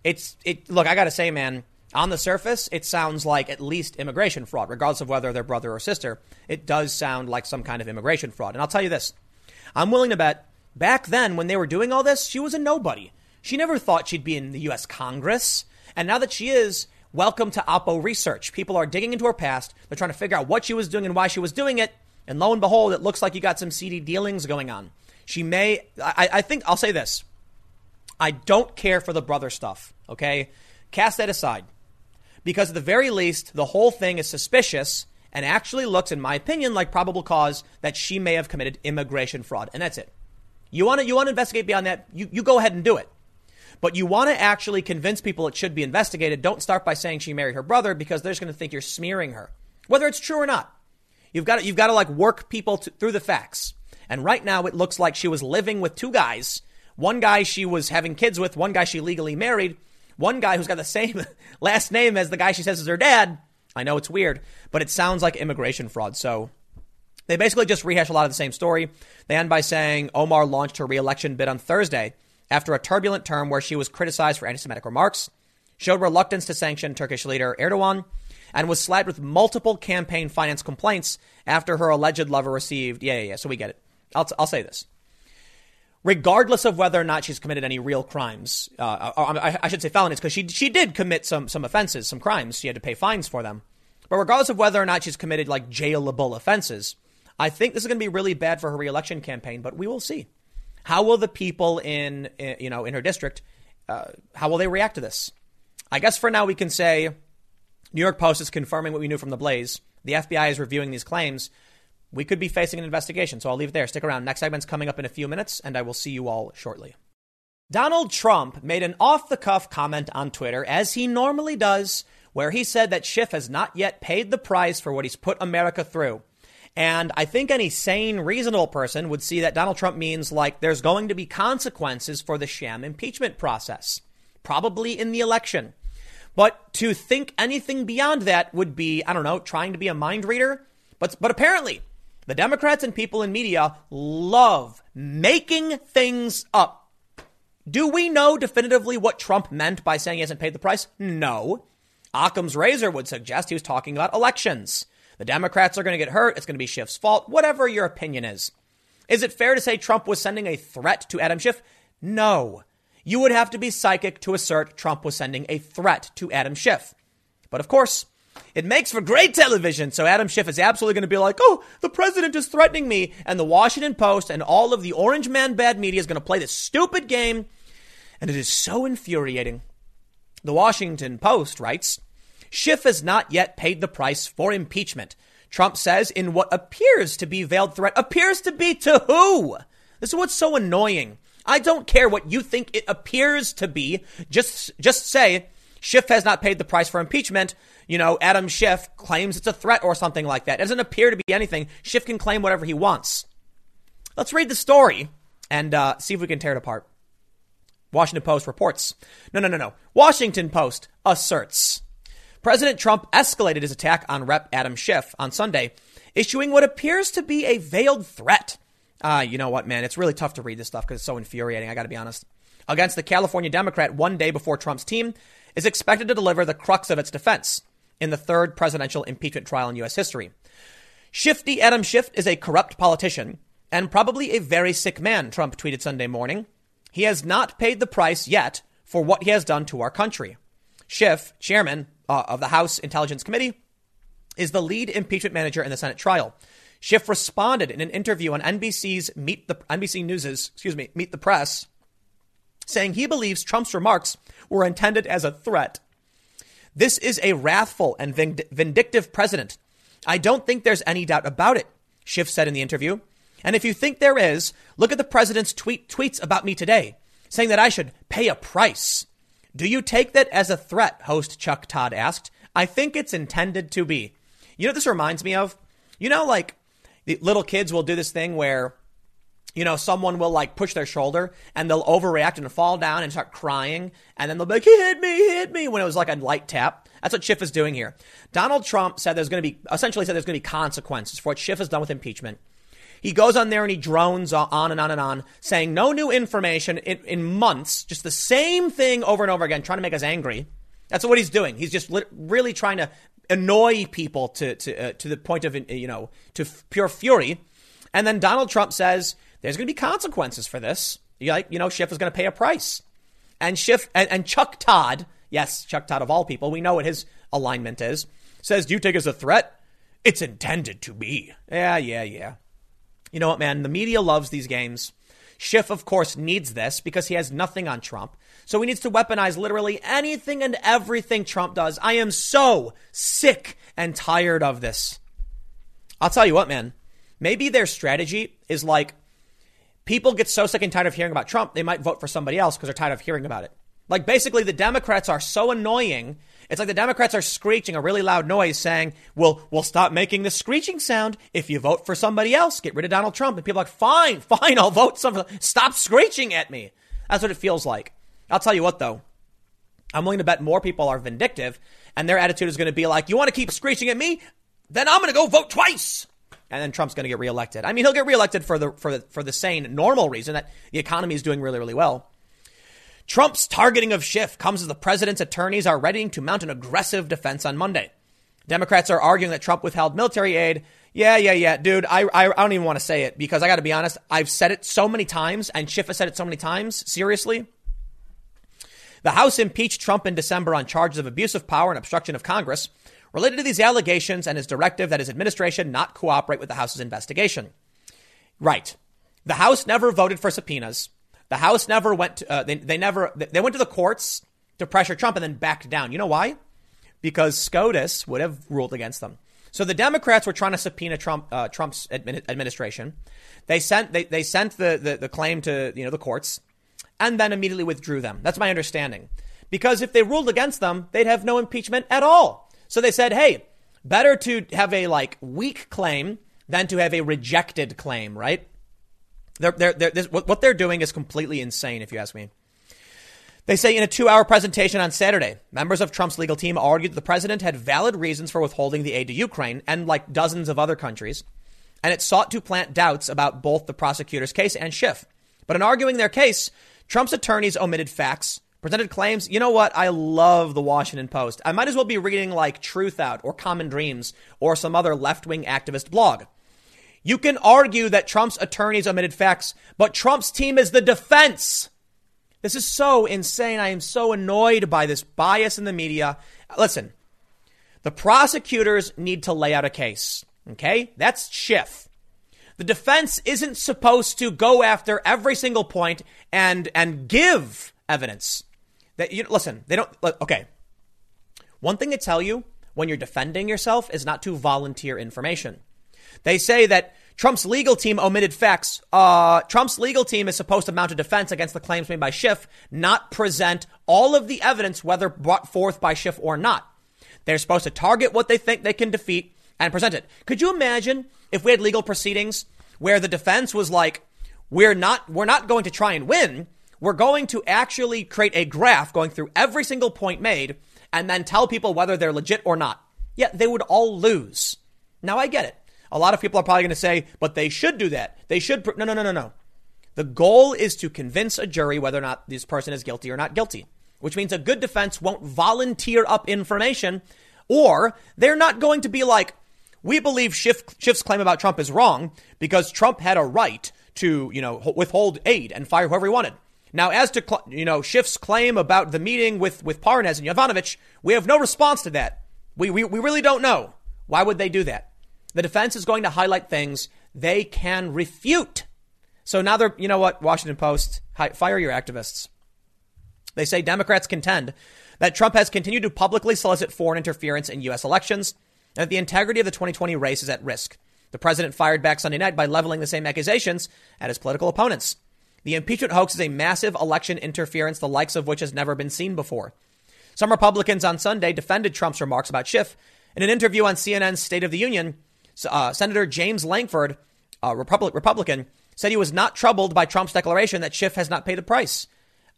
It's it. Look, I gotta say, man. On the surface, it sounds like at least immigration fraud, regardless of whether they're brother or sister. It does sound like some kind of immigration fraud. And I'll tell you this: I'm willing to bet back then when they were doing all this, she was a nobody. She never thought she'd be in the U.S. Congress, and now that she is, Welcome to Oppo Research. People are digging into her past. They're trying to figure out what she was doing and why she was doing it. And lo and behold, it looks like you got some seedy dealings going on. She may, I, I think, I'll say this. I don't care for the brother stuff, okay? Cast that aside. Because at the very least, the whole thing is suspicious and actually looks, in my opinion, like probable cause that she may have committed immigration fraud. And that's it. You want to, you want to investigate beyond that? You, you go ahead and do it. But you want to actually convince people it should be investigated. Don't start by saying she married her brother because they're just going to think you're smearing her, whether it's true or not. You've got to, you've got to like work people to, through the facts. And right now it looks like she was living with two guys. One guy she was having kids with, one guy she legally married, one guy who's got the same last name as the guy she says is her dad. I know it's weird, but it sounds like immigration fraud. So they basically just rehash a lot of the same story. They end by saying Omar launched her reelection bid on Thursday after a turbulent term where she was criticized for anti Semitic remarks, showed reluctance to sanction Turkish leader Erdogan, and was slapped with multiple campaign finance complaints after her alleged lover received. Yeah, yeah, yeah. So we get it. I'll, I'll say this. Regardless of whether or not she's committed any real crimes, uh, I, I should say felonies, because she, she did commit some, some offenses, some crimes. She had to pay fines for them. But regardless of whether or not she's committed like jailable offenses, I think this is going to be really bad for her reelection campaign, but we will see. How will the people in, you know, in her district, uh, how will they react to this? I guess for now we can say New York Post is confirming what we knew from the Blaze. The FBI is reviewing these claims. We could be facing an investigation, so I'll leave it there. Stick around. Next segment's coming up in a few minutes, and I will see you all shortly. Donald Trump made an off the cuff comment on Twitter, as he normally does, where he said that Schiff has not yet paid the price for what he's put America through. And I think any sane, reasonable person would see that Donald Trump means like there's going to be consequences for the sham impeachment process, probably in the election. But to think anything beyond that would be, I don't know, trying to be a mind reader. But, but apparently, the Democrats and people in media love making things up. Do we know definitively what Trump meant by saying he hasn't paid the price? No. Occam's razor would suggest he was talking about elections. The Democrats are going to get hurt. It's going to be Schiff's fault, whatever your opinion is. Is it fair to say Trump was sending a threat to Adam Schiff? No. You would have to be psychic to assert Trump was sending a threat to Adam Schiff. But of course, it makes for great television. So Adam Schiff is absolutely going to be like, oh, the president is threatening me. And the Washington Post and all of the Orange Man bad media is going to play this stupid game. And it is so infuriating. The Washington Post writes, Schiff has not yet paid the price for impeachment. Trump says in what appears to be veiled threat. Appears to be to who? This is what's so annoying. I don't care what you think it appears to be. Just, just say Schiff has not paid the price for impeachment. You know, Adam Schiff claims it's a threat or something like that. It doesn't appear to be anything. Schiff can claim whatever he wants. Let's read the story and uh, see if we can tear it apart. Washington Post reports. No, no, no, no. Washington Post asserts. President Trump escalated his attack on Rep. Adam Schiff on Sunday, issuing what appears to be a veiled threat. Uh, you know what, man? It's really tough to read this stuff because it's so infuriating. I got to be honest. Against the California Democrat one day before Trump's team is expected to deliver the crux of its defense in the third presidential impeachment trial in U.S. history. Shifty Adam Schiff is a corrupt politician and probably a very sick man, Trump tweeted Sunday morning. He has not paid the price yet for what he has done to our country. Schiff, chairman uh, of the House Intelligence Committee, is the lead impeachment manager in the Senate trial. Schiff responded in an interview on NBC's Meet the NBC News's, excuse me, Meet the Press, saying he believes Trump's remarks were intended as a threat. This is a wrathful and vindictive president. I don't think there's any doubt about it, Schiff said in the interview. And if you think there is, look at the president's tweet, tweets about me today, saying that I should pay a price. Do you take that as a threat? Host Chuck Todd asked. I think it's intended to be. You know this reminds me of? You know, like the little kids will do this thing where you know, someone will like push their shoulder and they'll overreact and fall down and start crying. And then they'll be like, he hit me, he hit me when it was like a light tap. That's what Schiff is doing here. Donald Trump said there's going to be, essentially said there's going to be consequences for what Schiff has done with impeachment. He goes on there and he drones on and on and on, saying no new information in, in months, just the same thing over and over again, trying to make us angry. That's what he's doing. He's just li- really trying to annoy people to to uh, to the point of you know to f- pure fury. And then Donald Trump says there's going to be consequences for this. You like you know Schiff is going to pay a price, and Schiff and, and Chuck Todd, yes, Chuck Todd of all people, we know what his alignment is. Says, "Do you take as a threat? It's intended to be." Yeah, yeah, yeah. You know what, man? The media loves these games. Schiff, of course, needs this because he has nothing on Trump. So he needs to weaponize literally anything and everything Trump does. I am so sick and tired of this. I'll tell you what, man. Maybe their strategy is like people get so sick and tired of hearing about Trump, they might vote for somebody else because they're tired of hearing about it. Like basically, the Democrats are so annoying. It's like the Democrats are screeching a really loud noise saying, well, we'll stop making this screeching sound if you vote for somebody else. Get rid of Donald Trump. And people are like, fine, fine, I'll vote some. Stop screeching at me. That's what it feels like. I'll tell you what, though. I'm willing to bet more people are vindictive, and their attitude is going to be like, you want to keep screeching at me? Then I'm going to go vote twice. And then Trump's going to get reelected. I mean, he'll get reelected for the, for the, for the sane, normal reason that the economy is doing really, really well. Trump's targeting of Schiff comes as the president's attorneys are readying to mount an aggressive defense on Monday. Democrats are arguing that Trump withheld military aid. Yeah, yeah, yeah, dude. I, I, I don't even want to say it because I got to be honest. I've said it so many times, and Schiff has said it so many times. Seriously, the House impeached Trump in December on charges of abuse of power and obstruction of Congress related to these allegations and his directive that his administration not cooperate with the House's investigation. Right. The House never voted for subpoenas. The House never went to, uh, they, they never, they went to the courts to pressure Trump and then backed down. You know why? Because SCOTUS would have ruled against them. So the Democrats were trying to subpoena Trump, uh, Trump's admin, administration. They sent, they, they sent the, the, the claim to, you know, the courts and then immediately withdrew them. That's my understanding. Because if they ruled against them, they'd have no impeachment at all. So they said, hey, better to have a like weak claim than to have a rejected claim, right? They're, they're, they're, this, what they're doing is completely insane, if you ask me. They say in a two hour presentation on Saturday, members of Trump's legal team argued that the president had valid reasons for withholding the aid to Ukraine and like dozens of other countries, and it sought to plant doubts about both the prosecutor's case and Schiff. But in arguing their case, Trump's attorneys omitted facts, presented claims. You know what? I love the Washington Post. I might as well be reading like Truthout or Common Dreams or some other left wing activist blog. You can argue that Trump's attorneys omitted facts, but Trump's team is the defense. This is so insane. I am so annoyed by this bias in the media. Listen, the prosecutors need to lay out a case. Okay? That's Schiff. The defense isn't supposed to go after every single point and and give evidence. That you listen, they don't okay. One thing to tell you when you're defending yourself is not to volunteer information. They say that Trump's legal team omitted facts. Uh, Trump's legal team is supposed to mount a defense against the claims made by Schiff, not present all of the evidence, whether brought forth by Schiff or not. They're supposed to target what they think they can defeat and present it. Could you imagine if we had legal proceedings where the defense was like, we're not, we're not going to try and win. We're going to actually create a graph going through every single point made and then tell people whether they're legit or not. Yeah, they would all lose. Now I get it. A lot of people are probably going to say, but they should do that. They should. Pr-. No, no, no, no, no. The goal is to convince a jury whether or not this person is guilty or not guilty, which means a good defense won't volunteer up information or they're not going to be like, we believe Schiff, Schiff's claim about Trump is wrong because Trump had a right to, you know, withhold aid and fire whoever he wanted. Now, as to you know Schiff's claim about the meeting with with Parnas and Yovanovitch, we have no response to that. We, we we really don't know. Why would they do that? The defense is going to highlight things they can refute. So now they're, you know what, Washington Post, fire your activists. They say Democrats contend that Trump has continued to publicly solicit foreign interference in U.S. elections and that the integrity of the 2020 race is at risk. The president fired back Sunday night by leveling the same accusations at his political opponents. The impeachment hoax is a massive election interference, the likes of which has never been seen before. Some Republicans on Sunday defended Trump's remarks about Schiff. In an interview on CNN's State of the Union, uh, Senator James Lankford, a Republic, Republican, said he was not troubled by Trump's declaration that Schiff has not paid the price.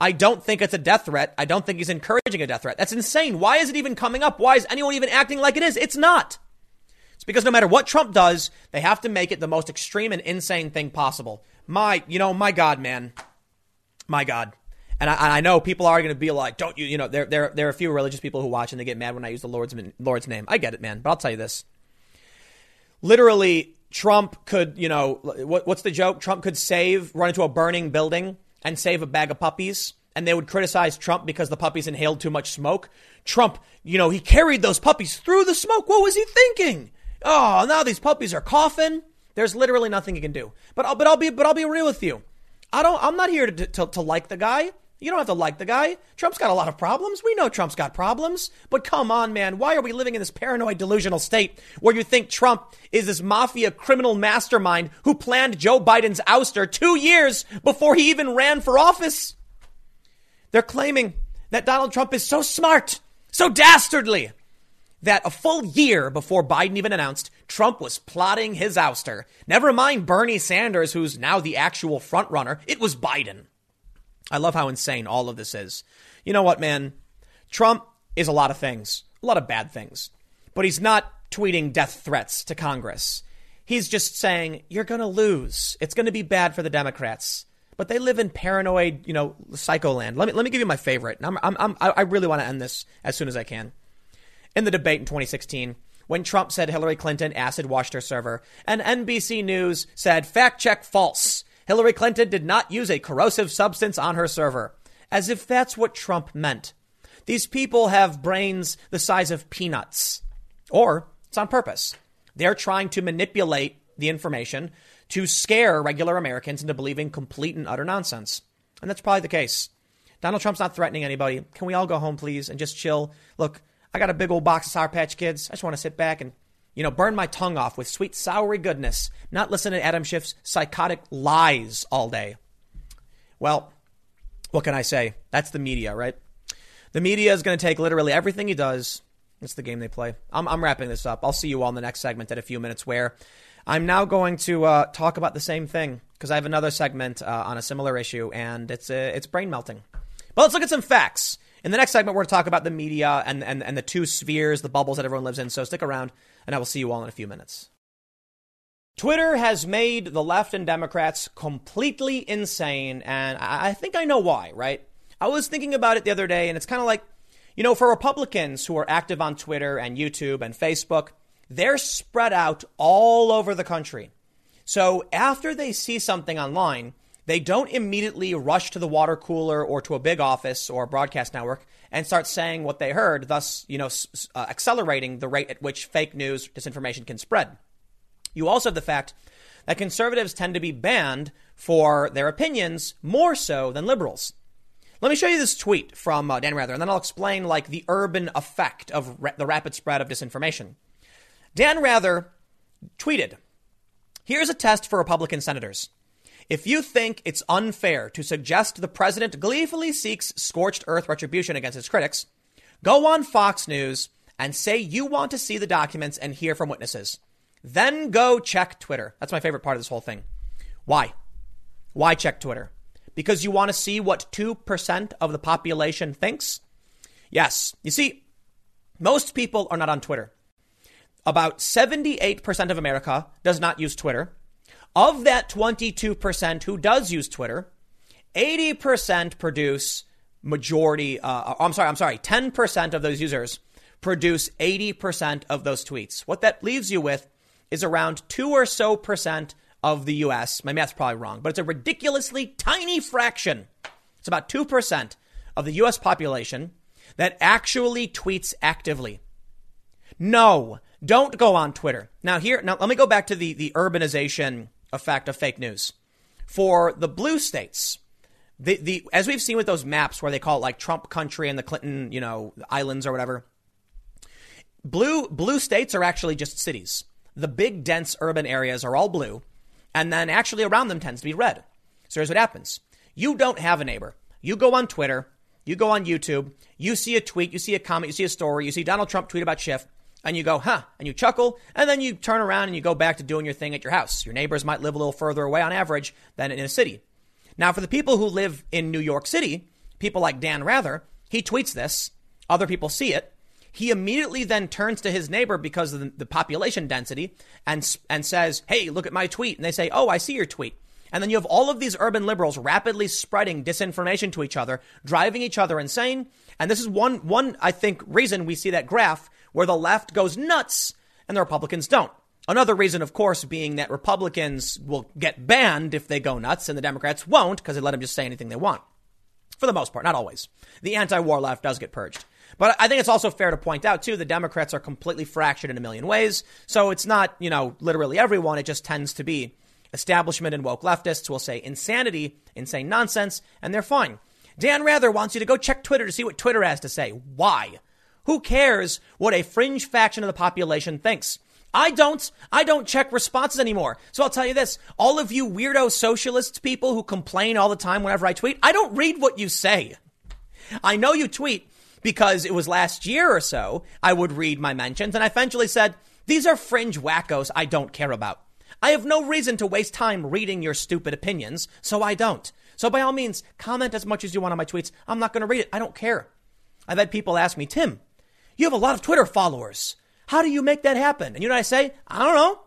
I don't think it's a death threat. I don't think he's encouraging a death threat. That's insane. Why is it even coming up? Why is anyone even acting like it is? It's not. It's because no matter what Trump does, they have to make it the most extreme and insane thing possible. My, you know, my God, man. My God. And I, I know people are going to be like, don't you, you know, there, there, there are a few religious people who watch and they get mad when I use the Lord's, Lord's name. I get it, man. But I'll tell you this. Literally, Trump could, you know, what, what's the joke? Trump could save, run into a burning building and save a bag of puppies. And they would criticize Trump because the puppies inhaled too much smoke. Trump, you know, he carried those puppies through the smoke. What was he thinking? Oh, now these puppies are coughing. There's literally nothing he can do. But I'll, but I'll be, but I'll be real with you. I don't, I'm not here to, to, to like the guy. You don't have to like the guy. Trump's got a lot of problems. We know Trump's got problems. But come on, man. Why are we living in this paranoid, delusional state where you think Trump is this mafia criminal mastermind who planned Joe Biden's ouster two years before he even ran for office? They're claiming that Donald Trump is so smart, so dastardly, that a full year before Biden even announced, Trump was plotting his ouster. Never mind Bernie Sanders, who's now the actual frontrunner. It was Biden. I love how insane all of this is. You know what, man? Trump is a lot of things, a lot of bad things, but he's not tweeting death threats to Congress. He's just saying, you're going to lose. It's going to be bad for the Democrats. But they live in paranoid, you know, psycho land. Let me, let me give you my favorite. I'm, I'm, I'm, i really want to end this as soon as I can. In the debate in 2016, when Trump said Hillary Clinton acid washed her server, and NBC News said fact check false. Hillary Clinton did not use a corrosive substance on her server. As if that's what Trump meant. These people have brains the size of peanuts. Or it's on purpose. They're trying to manipulate the information to scare regular Americans into believing complete and utter nonsense. And that's probably the case. Donald Trump's not threatening anybody. Can we all go home, please, and just chill? Look, I got a big old box of Sour Patch Kids. I just want to sit back and you know, burn my tongue off with sweet, soury goodness, not listen to Adam Schiff's psychotic lies all day. Well, what can I say? That's the media, right? The media is going to take literally everything he does. It's the game they play. I'm, I'm, wrapping this up. I'll see you all in the next segment in a few minutes where I'm now going to uh, talk about the same thing because I have another segment uh, on a similar issue and it's, uh, it's brain melting. But let's look at some facts. In the next segment, we're going to talk about the media and, and, and the two spheres, the bubbles that everyone lives in. So stick around and I will see you all in a few minutes. Twitter has made the left and Democrats completely insane, and I think I know why, right? I was thinking about it the other day, and it's kind of like, you know, for Republicans who are active on Twitter and YouTube and Facebook, they're spread out all over the country. So after they see something online, they don't immediately rush to the water cooler or to a big office or a broadcast network and start saying what they heard, thus, you know, uh, accelerating the rate at which fake news, disinformation can spread. You also have the fact that conservatives tend to be banned for their opinions more so than liberals. Let me show you this tweet from uh, Dan Rather, and then I'll explain like the urban effect of ra- the rapid spread of disinformation. Dan Rather tweeted, "Here's a test for Republican senators. If you think it's unfair to suggest the president gleefully seeks scorched earth retribution against his critics, go on Fox News and say you want to see the documents and hear from witnesses. Then go check Twitter. That's my favorite part of this whole thing. Why? Why check Twitter? Because you want to see what 2% of the population thinks? Yes. You see, most people are not on Twitter. About 78% of America does not use Twitter. Of that 22% who does use Twitter, 80% produce majority, uh, I'm sorry, I'm sorry, 10% of those users produce 80% of those tweets. What that leaves you with is around 2 or so percent of the US. My math's probably wrong, but it's a ridiculously tiny fraction It's about 2% of the US population that actually tweets actively. No, don't go on Twitter. Now here, now let me go back to the, the urbanization effect of fake news. For the blue states, the, the, as we've seen with those maps where they call it like Trump country and the Clinton, you know, islands or whatever, blue, blue states are actually just cities. The big dense urban areas are all blue and then actually around them tends to be red. So here's what happens. You don't have a neighbor. You go on Twitter, you go on YouTube, you see a tweet, you see a comment, you see a story, you see Donald Trump tweet about Schiff, and you go, huh, and you chuckle, and then you turn around and you go back to doing your thing at your house. Your neighbors might live a little further away on average than in a city. Now, for the people who live in New York City, people like Dan Rather, he tweets this, other people see it. He immediately then turns to his neighbor because of the, population density and, and says, Hey, look at my tweet. And they say, Oh, I see your tweet. And then you have all of these urban liberals rapidly spreading disinformation to each other, driving each other insane. And this is one, one, I think, reason we see that graph where the left goes nuts and the Republicans don't. Another reason, of course, being that Republicans will get banned if they go nuts and the Democrats won't because they let them just say anything they want. For the most part, not always. The anti-war left does get purged. But I think it's also fair to point out, too, the Democrats are completely fractured in a million ways. So it's not, you know, literally everyone. It just tends to be establishment and woke leftists will say insanity, insane nonsense, and they're fine. Dan Rather wants you to go check Twitter to see what Twitter has to say. Why? Who cares what a fringe faction of the population thinks? I don't. I don't check responses anymore. So I'll tell you this. All of you weirdo socialists people who complain all the time whenever I tweet, I don't read what you say. I know you tweet because it was last year or so I would read my mentions and I eventually said, these are fringe wackos I don't care about. I have no reason to waste time reading your stupid opinions, so I don't. So by all means, comment as much as you want on my tweets. I'm not going to read it. I don't care. I've had people ask me, Tim, you have a lot of Twitter followers. How do you make that happen? And you know what I say? I don't know.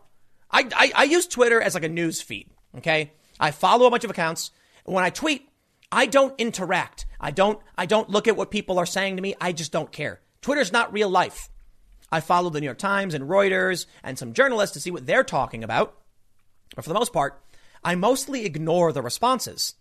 I, I, I use Twitter as like a news feed. Okay. I follow a bunch of accounts. When I tweet, I don't interact. I don't, I don't look at what people are saying to me. I just don't care. Twitter's not real life. I follow the New York Times and Reuters and some journalists to see what they're talking about. But for the most part, I mostly ignore the responses.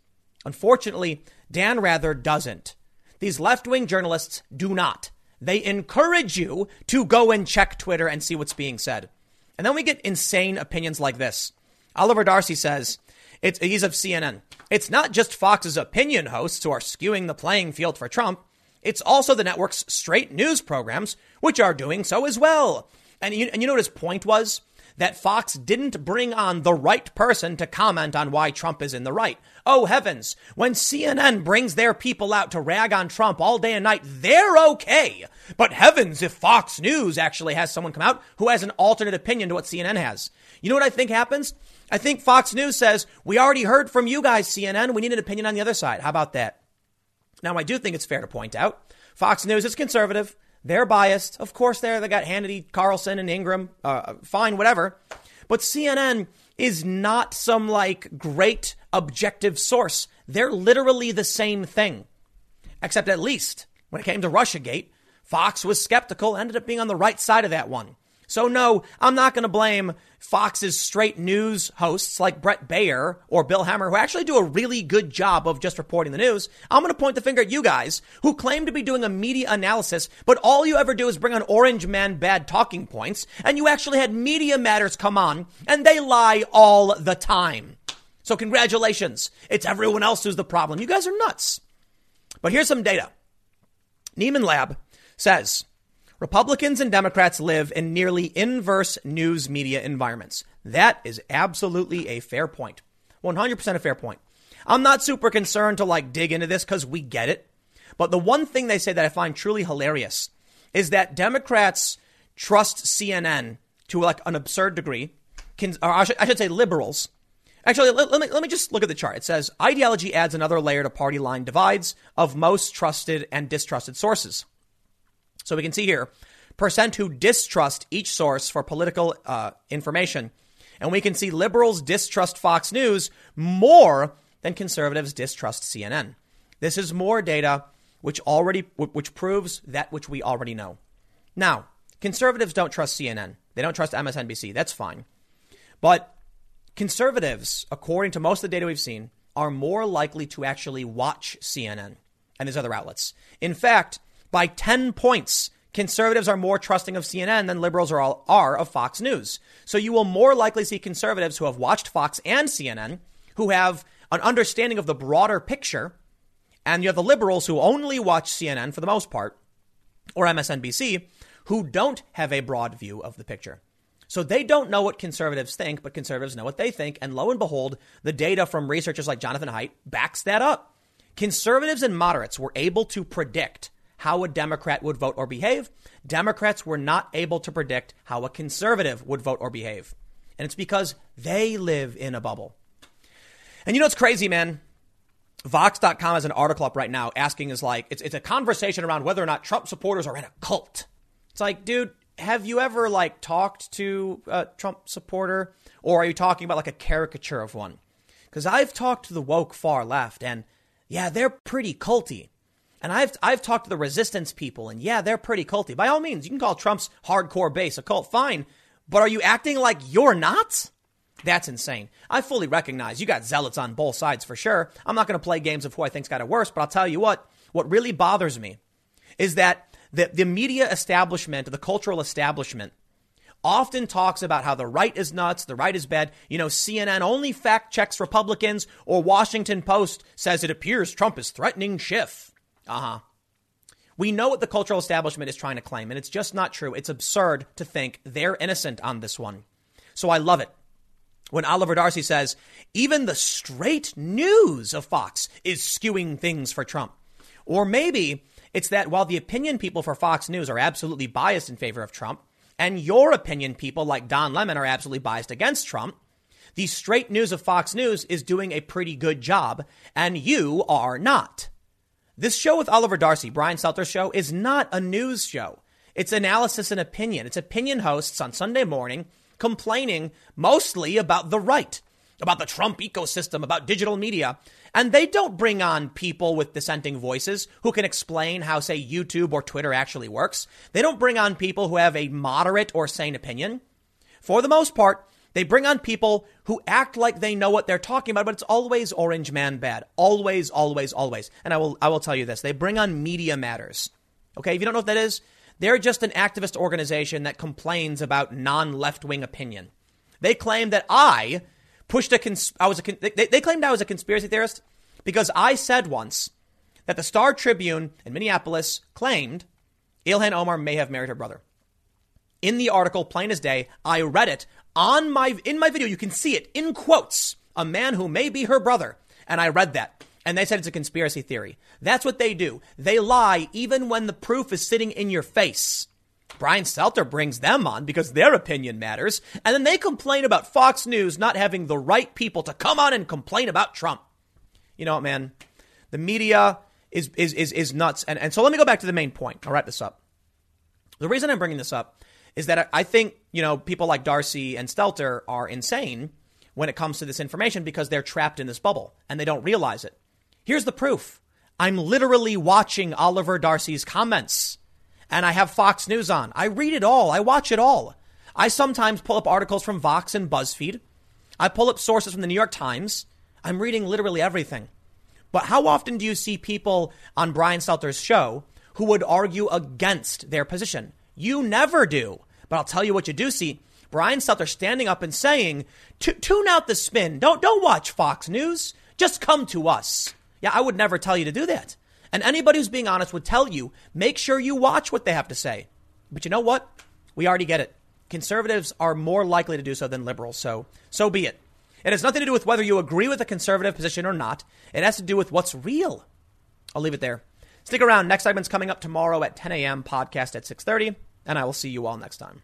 Unfortunately, Dan Rather doesn't. These left wing journalists do not. They encourage you to go and check Twitter and see what's being said. And then we get insane opinions like this. Oliver Darcy says, it's, he's of CNN. It's not just Fox's opinion hosts who are skewing the playing field for Trump. It's also the network's straight news programs, which are doing so as well. And you, and you know what his point was? that Fox didn't bring on the right person to comment on why Trump is in the right. Oh heavens, when CNN brings their people out to rag on Trump all day and night, they're okay. But heavens, if Fox News actually has someone come out who has an alternate opinion to what CNN has. You know what I think happens? I think Fox News says, we already heard from you guys, CNN. We need an opinion on the other side. How about that? Now, I do think it's fair to point out Fox News is conservative. They're biased. Of course, they're. They got Hannity, Carlson, and Ingraham. Uh, fine, whatever. But CNN is not some like great objective source. They're literally the same thing. Except at least when it came to Russiagate, Fox was skeptical, ended up being on the right side of that one. So no, I'm not going to blame Fox's straight news hosts like Bret Baier or Bill Hemmer, who actually do a really good job of just reporting the news. I'm going to point the finger at you guys who claim to be doing a media analysis, but all you ever do is bring on Orange Man bad talking points, and you actually had Media Matters come on, and they lie all the time. So congratulations. It's everyone else who's the problem. You guys are nuts. But here's some data. Nieman Lab says Republicans and Democrats live in nearly inverse news media environments. That is absolutely a fair point. 100% a fair point. I'm not super concerned to like dig into this because we get it. But the one thing they say that I find truly hilarious is that Democrats trust CNN to like an absurd degree. Can, or I should, I should say liberals. Actually, let, let, me, let me just look at the chart. It says ideology adds another layer to party line divides of most trusted and distrusted sources. So we can see here percent who distrust each source for political uh, information. And we can see liberals distrust Fox News more than conservatives distrust CNN. This is more data which already which proves that which we already know. Now, conservatives don't trust CNN. They don't trust MSNBC. That's fine. But conservatives, according to most of the data we've seen, are more likely to actually watch CNN and these other outlets. In fact, by 10 points, conservatives are more trusting of CNN than liberals are, all, are of Fox News. So you will more likely see conservatives who have watched Fox and CNN, who have an understanding of the broader picture, and you have the liberals who only watch CNN for the most part, or MSNBC, who don't have a broad view of the picture. So they don't know what conservatives think, but conservatives know what they think. And lo and behold, the data from researchers like Jonathan Haidt backs that up. Conservatives and moderates were able to predict how a Democrat would vote or behave. Democrats were not able to predict how a conservative would vote or behave. And it's because they live in a bubble. And you know what's crazy, man? Vox.com has an article up right now asking is like, it's, it's a conversation around whether or not Trump supporters are in a cult. It's like, dude, have you ever like talked to a Trump supporter or are you talking about like a caricature of one? Because I've talked to the woke far left and yeah, they're pretty culty. And I've I've talked to the resistance people, and yeah, they're pretty culty. By all means, you can call Trump's hardcore base a cult, fine. But are you acting like you're not? That's insane. I fully recognize you got zealots on both sides for sure. I'm not going to play games of who I think's got it worse, but I'll tell you what. What really bothers me is that the, the media establishment, the cultural establishment, often talks about how the right is nuts, the right is bad. You know, CNN only fact checks Republicans, or Washington Post says it appears Trump is threatening Schiff. Uh huh. We know what the cultural establishment is trying to claim, and it's just not true. It's absurd to think they're innocent on this one. So I love it. When Oliver Darcy says, even the straight news of Fox is skewing things for Trump. Or maybe it's that while the opinion people for Fox News are absolutely biased in favor of Trump, and your opinion people like Don Lemon are absolutely biased against Trump, the straight news of Fox News is doing a pretty good job, and you are not. This show with Oliver Darcy, Brian Stelter's show, is not a news show. It's analysis and opinion. It's opinion hosts on Sunday morning complaining mostly about the right, about the Trump ecosystem, about digital media. And they don't bring on people with dissenting voices who can explain how, say, YouTube or Twitter actually works. They don't bring on people who have a moderate or sane opinion. For the most part, they bring on people who act like they know what they're talking about, but it's always orange man bad. Always, always, always. And I will, I will tell you this. They bring on Media Matters. Okay. If you don't know what that is, they're just an activist organization that complains about non left wing opinion. They claim that I pushed a cons- I was a con- they, they claimed I was a conspiracy theorist because I said once that the Star Tribune in Minneapolis claimed Ilhan Omar may have married her brother. In the article, plain as day, I read it on my in my video. You can see it in quotes. A man who may be her brother, and I read that. And they said it's a conspiracy theory. That's what they do. They lie even when the proof is sitting in your face. Brian Stelter brings them on because their opinion matters. And then they complain about Fox News not having the right people to come on and complain about Trump. You know what, man? The media is, is, is, is nuts. And, and so let me go back to the main point. I'll wrap this up. The reason I'm bringing this up is that I think, you know, people like Darcy and Stelter are insane when it comes to this information because they're trapped in this bubble and they don't realize it. Here's the proof. I'm literally watching Oliver Darcy's comments and I have Fox News on. I read it all. I watch it all. I sometimes pull up articles from Vox and BuzzFeed. I pull up sources from the New York Times. I'm reading literally everything. But how often do you see people on Brian Stelter's show who would argue against their position? You never do. But I'll tell you what you do see. Brian Stelter standing up and saying, tune out the spin. Don't, don't watch Fox News. Just come to us. Yeah, I would never tell you to do that. And anybody who's being honest would tell you, make sure you watch what they have to say. But you know what? We already get it. Conservatives are more likely to do so than liberals, so so be it. It has nothing to do with whether you agree with a conservative position or not. It has to do with what's real. I'll leave it there. Stick around. Next segment's coming up tomorrow at 10 a.m. Podcast at 6:30, and I will see you all next time.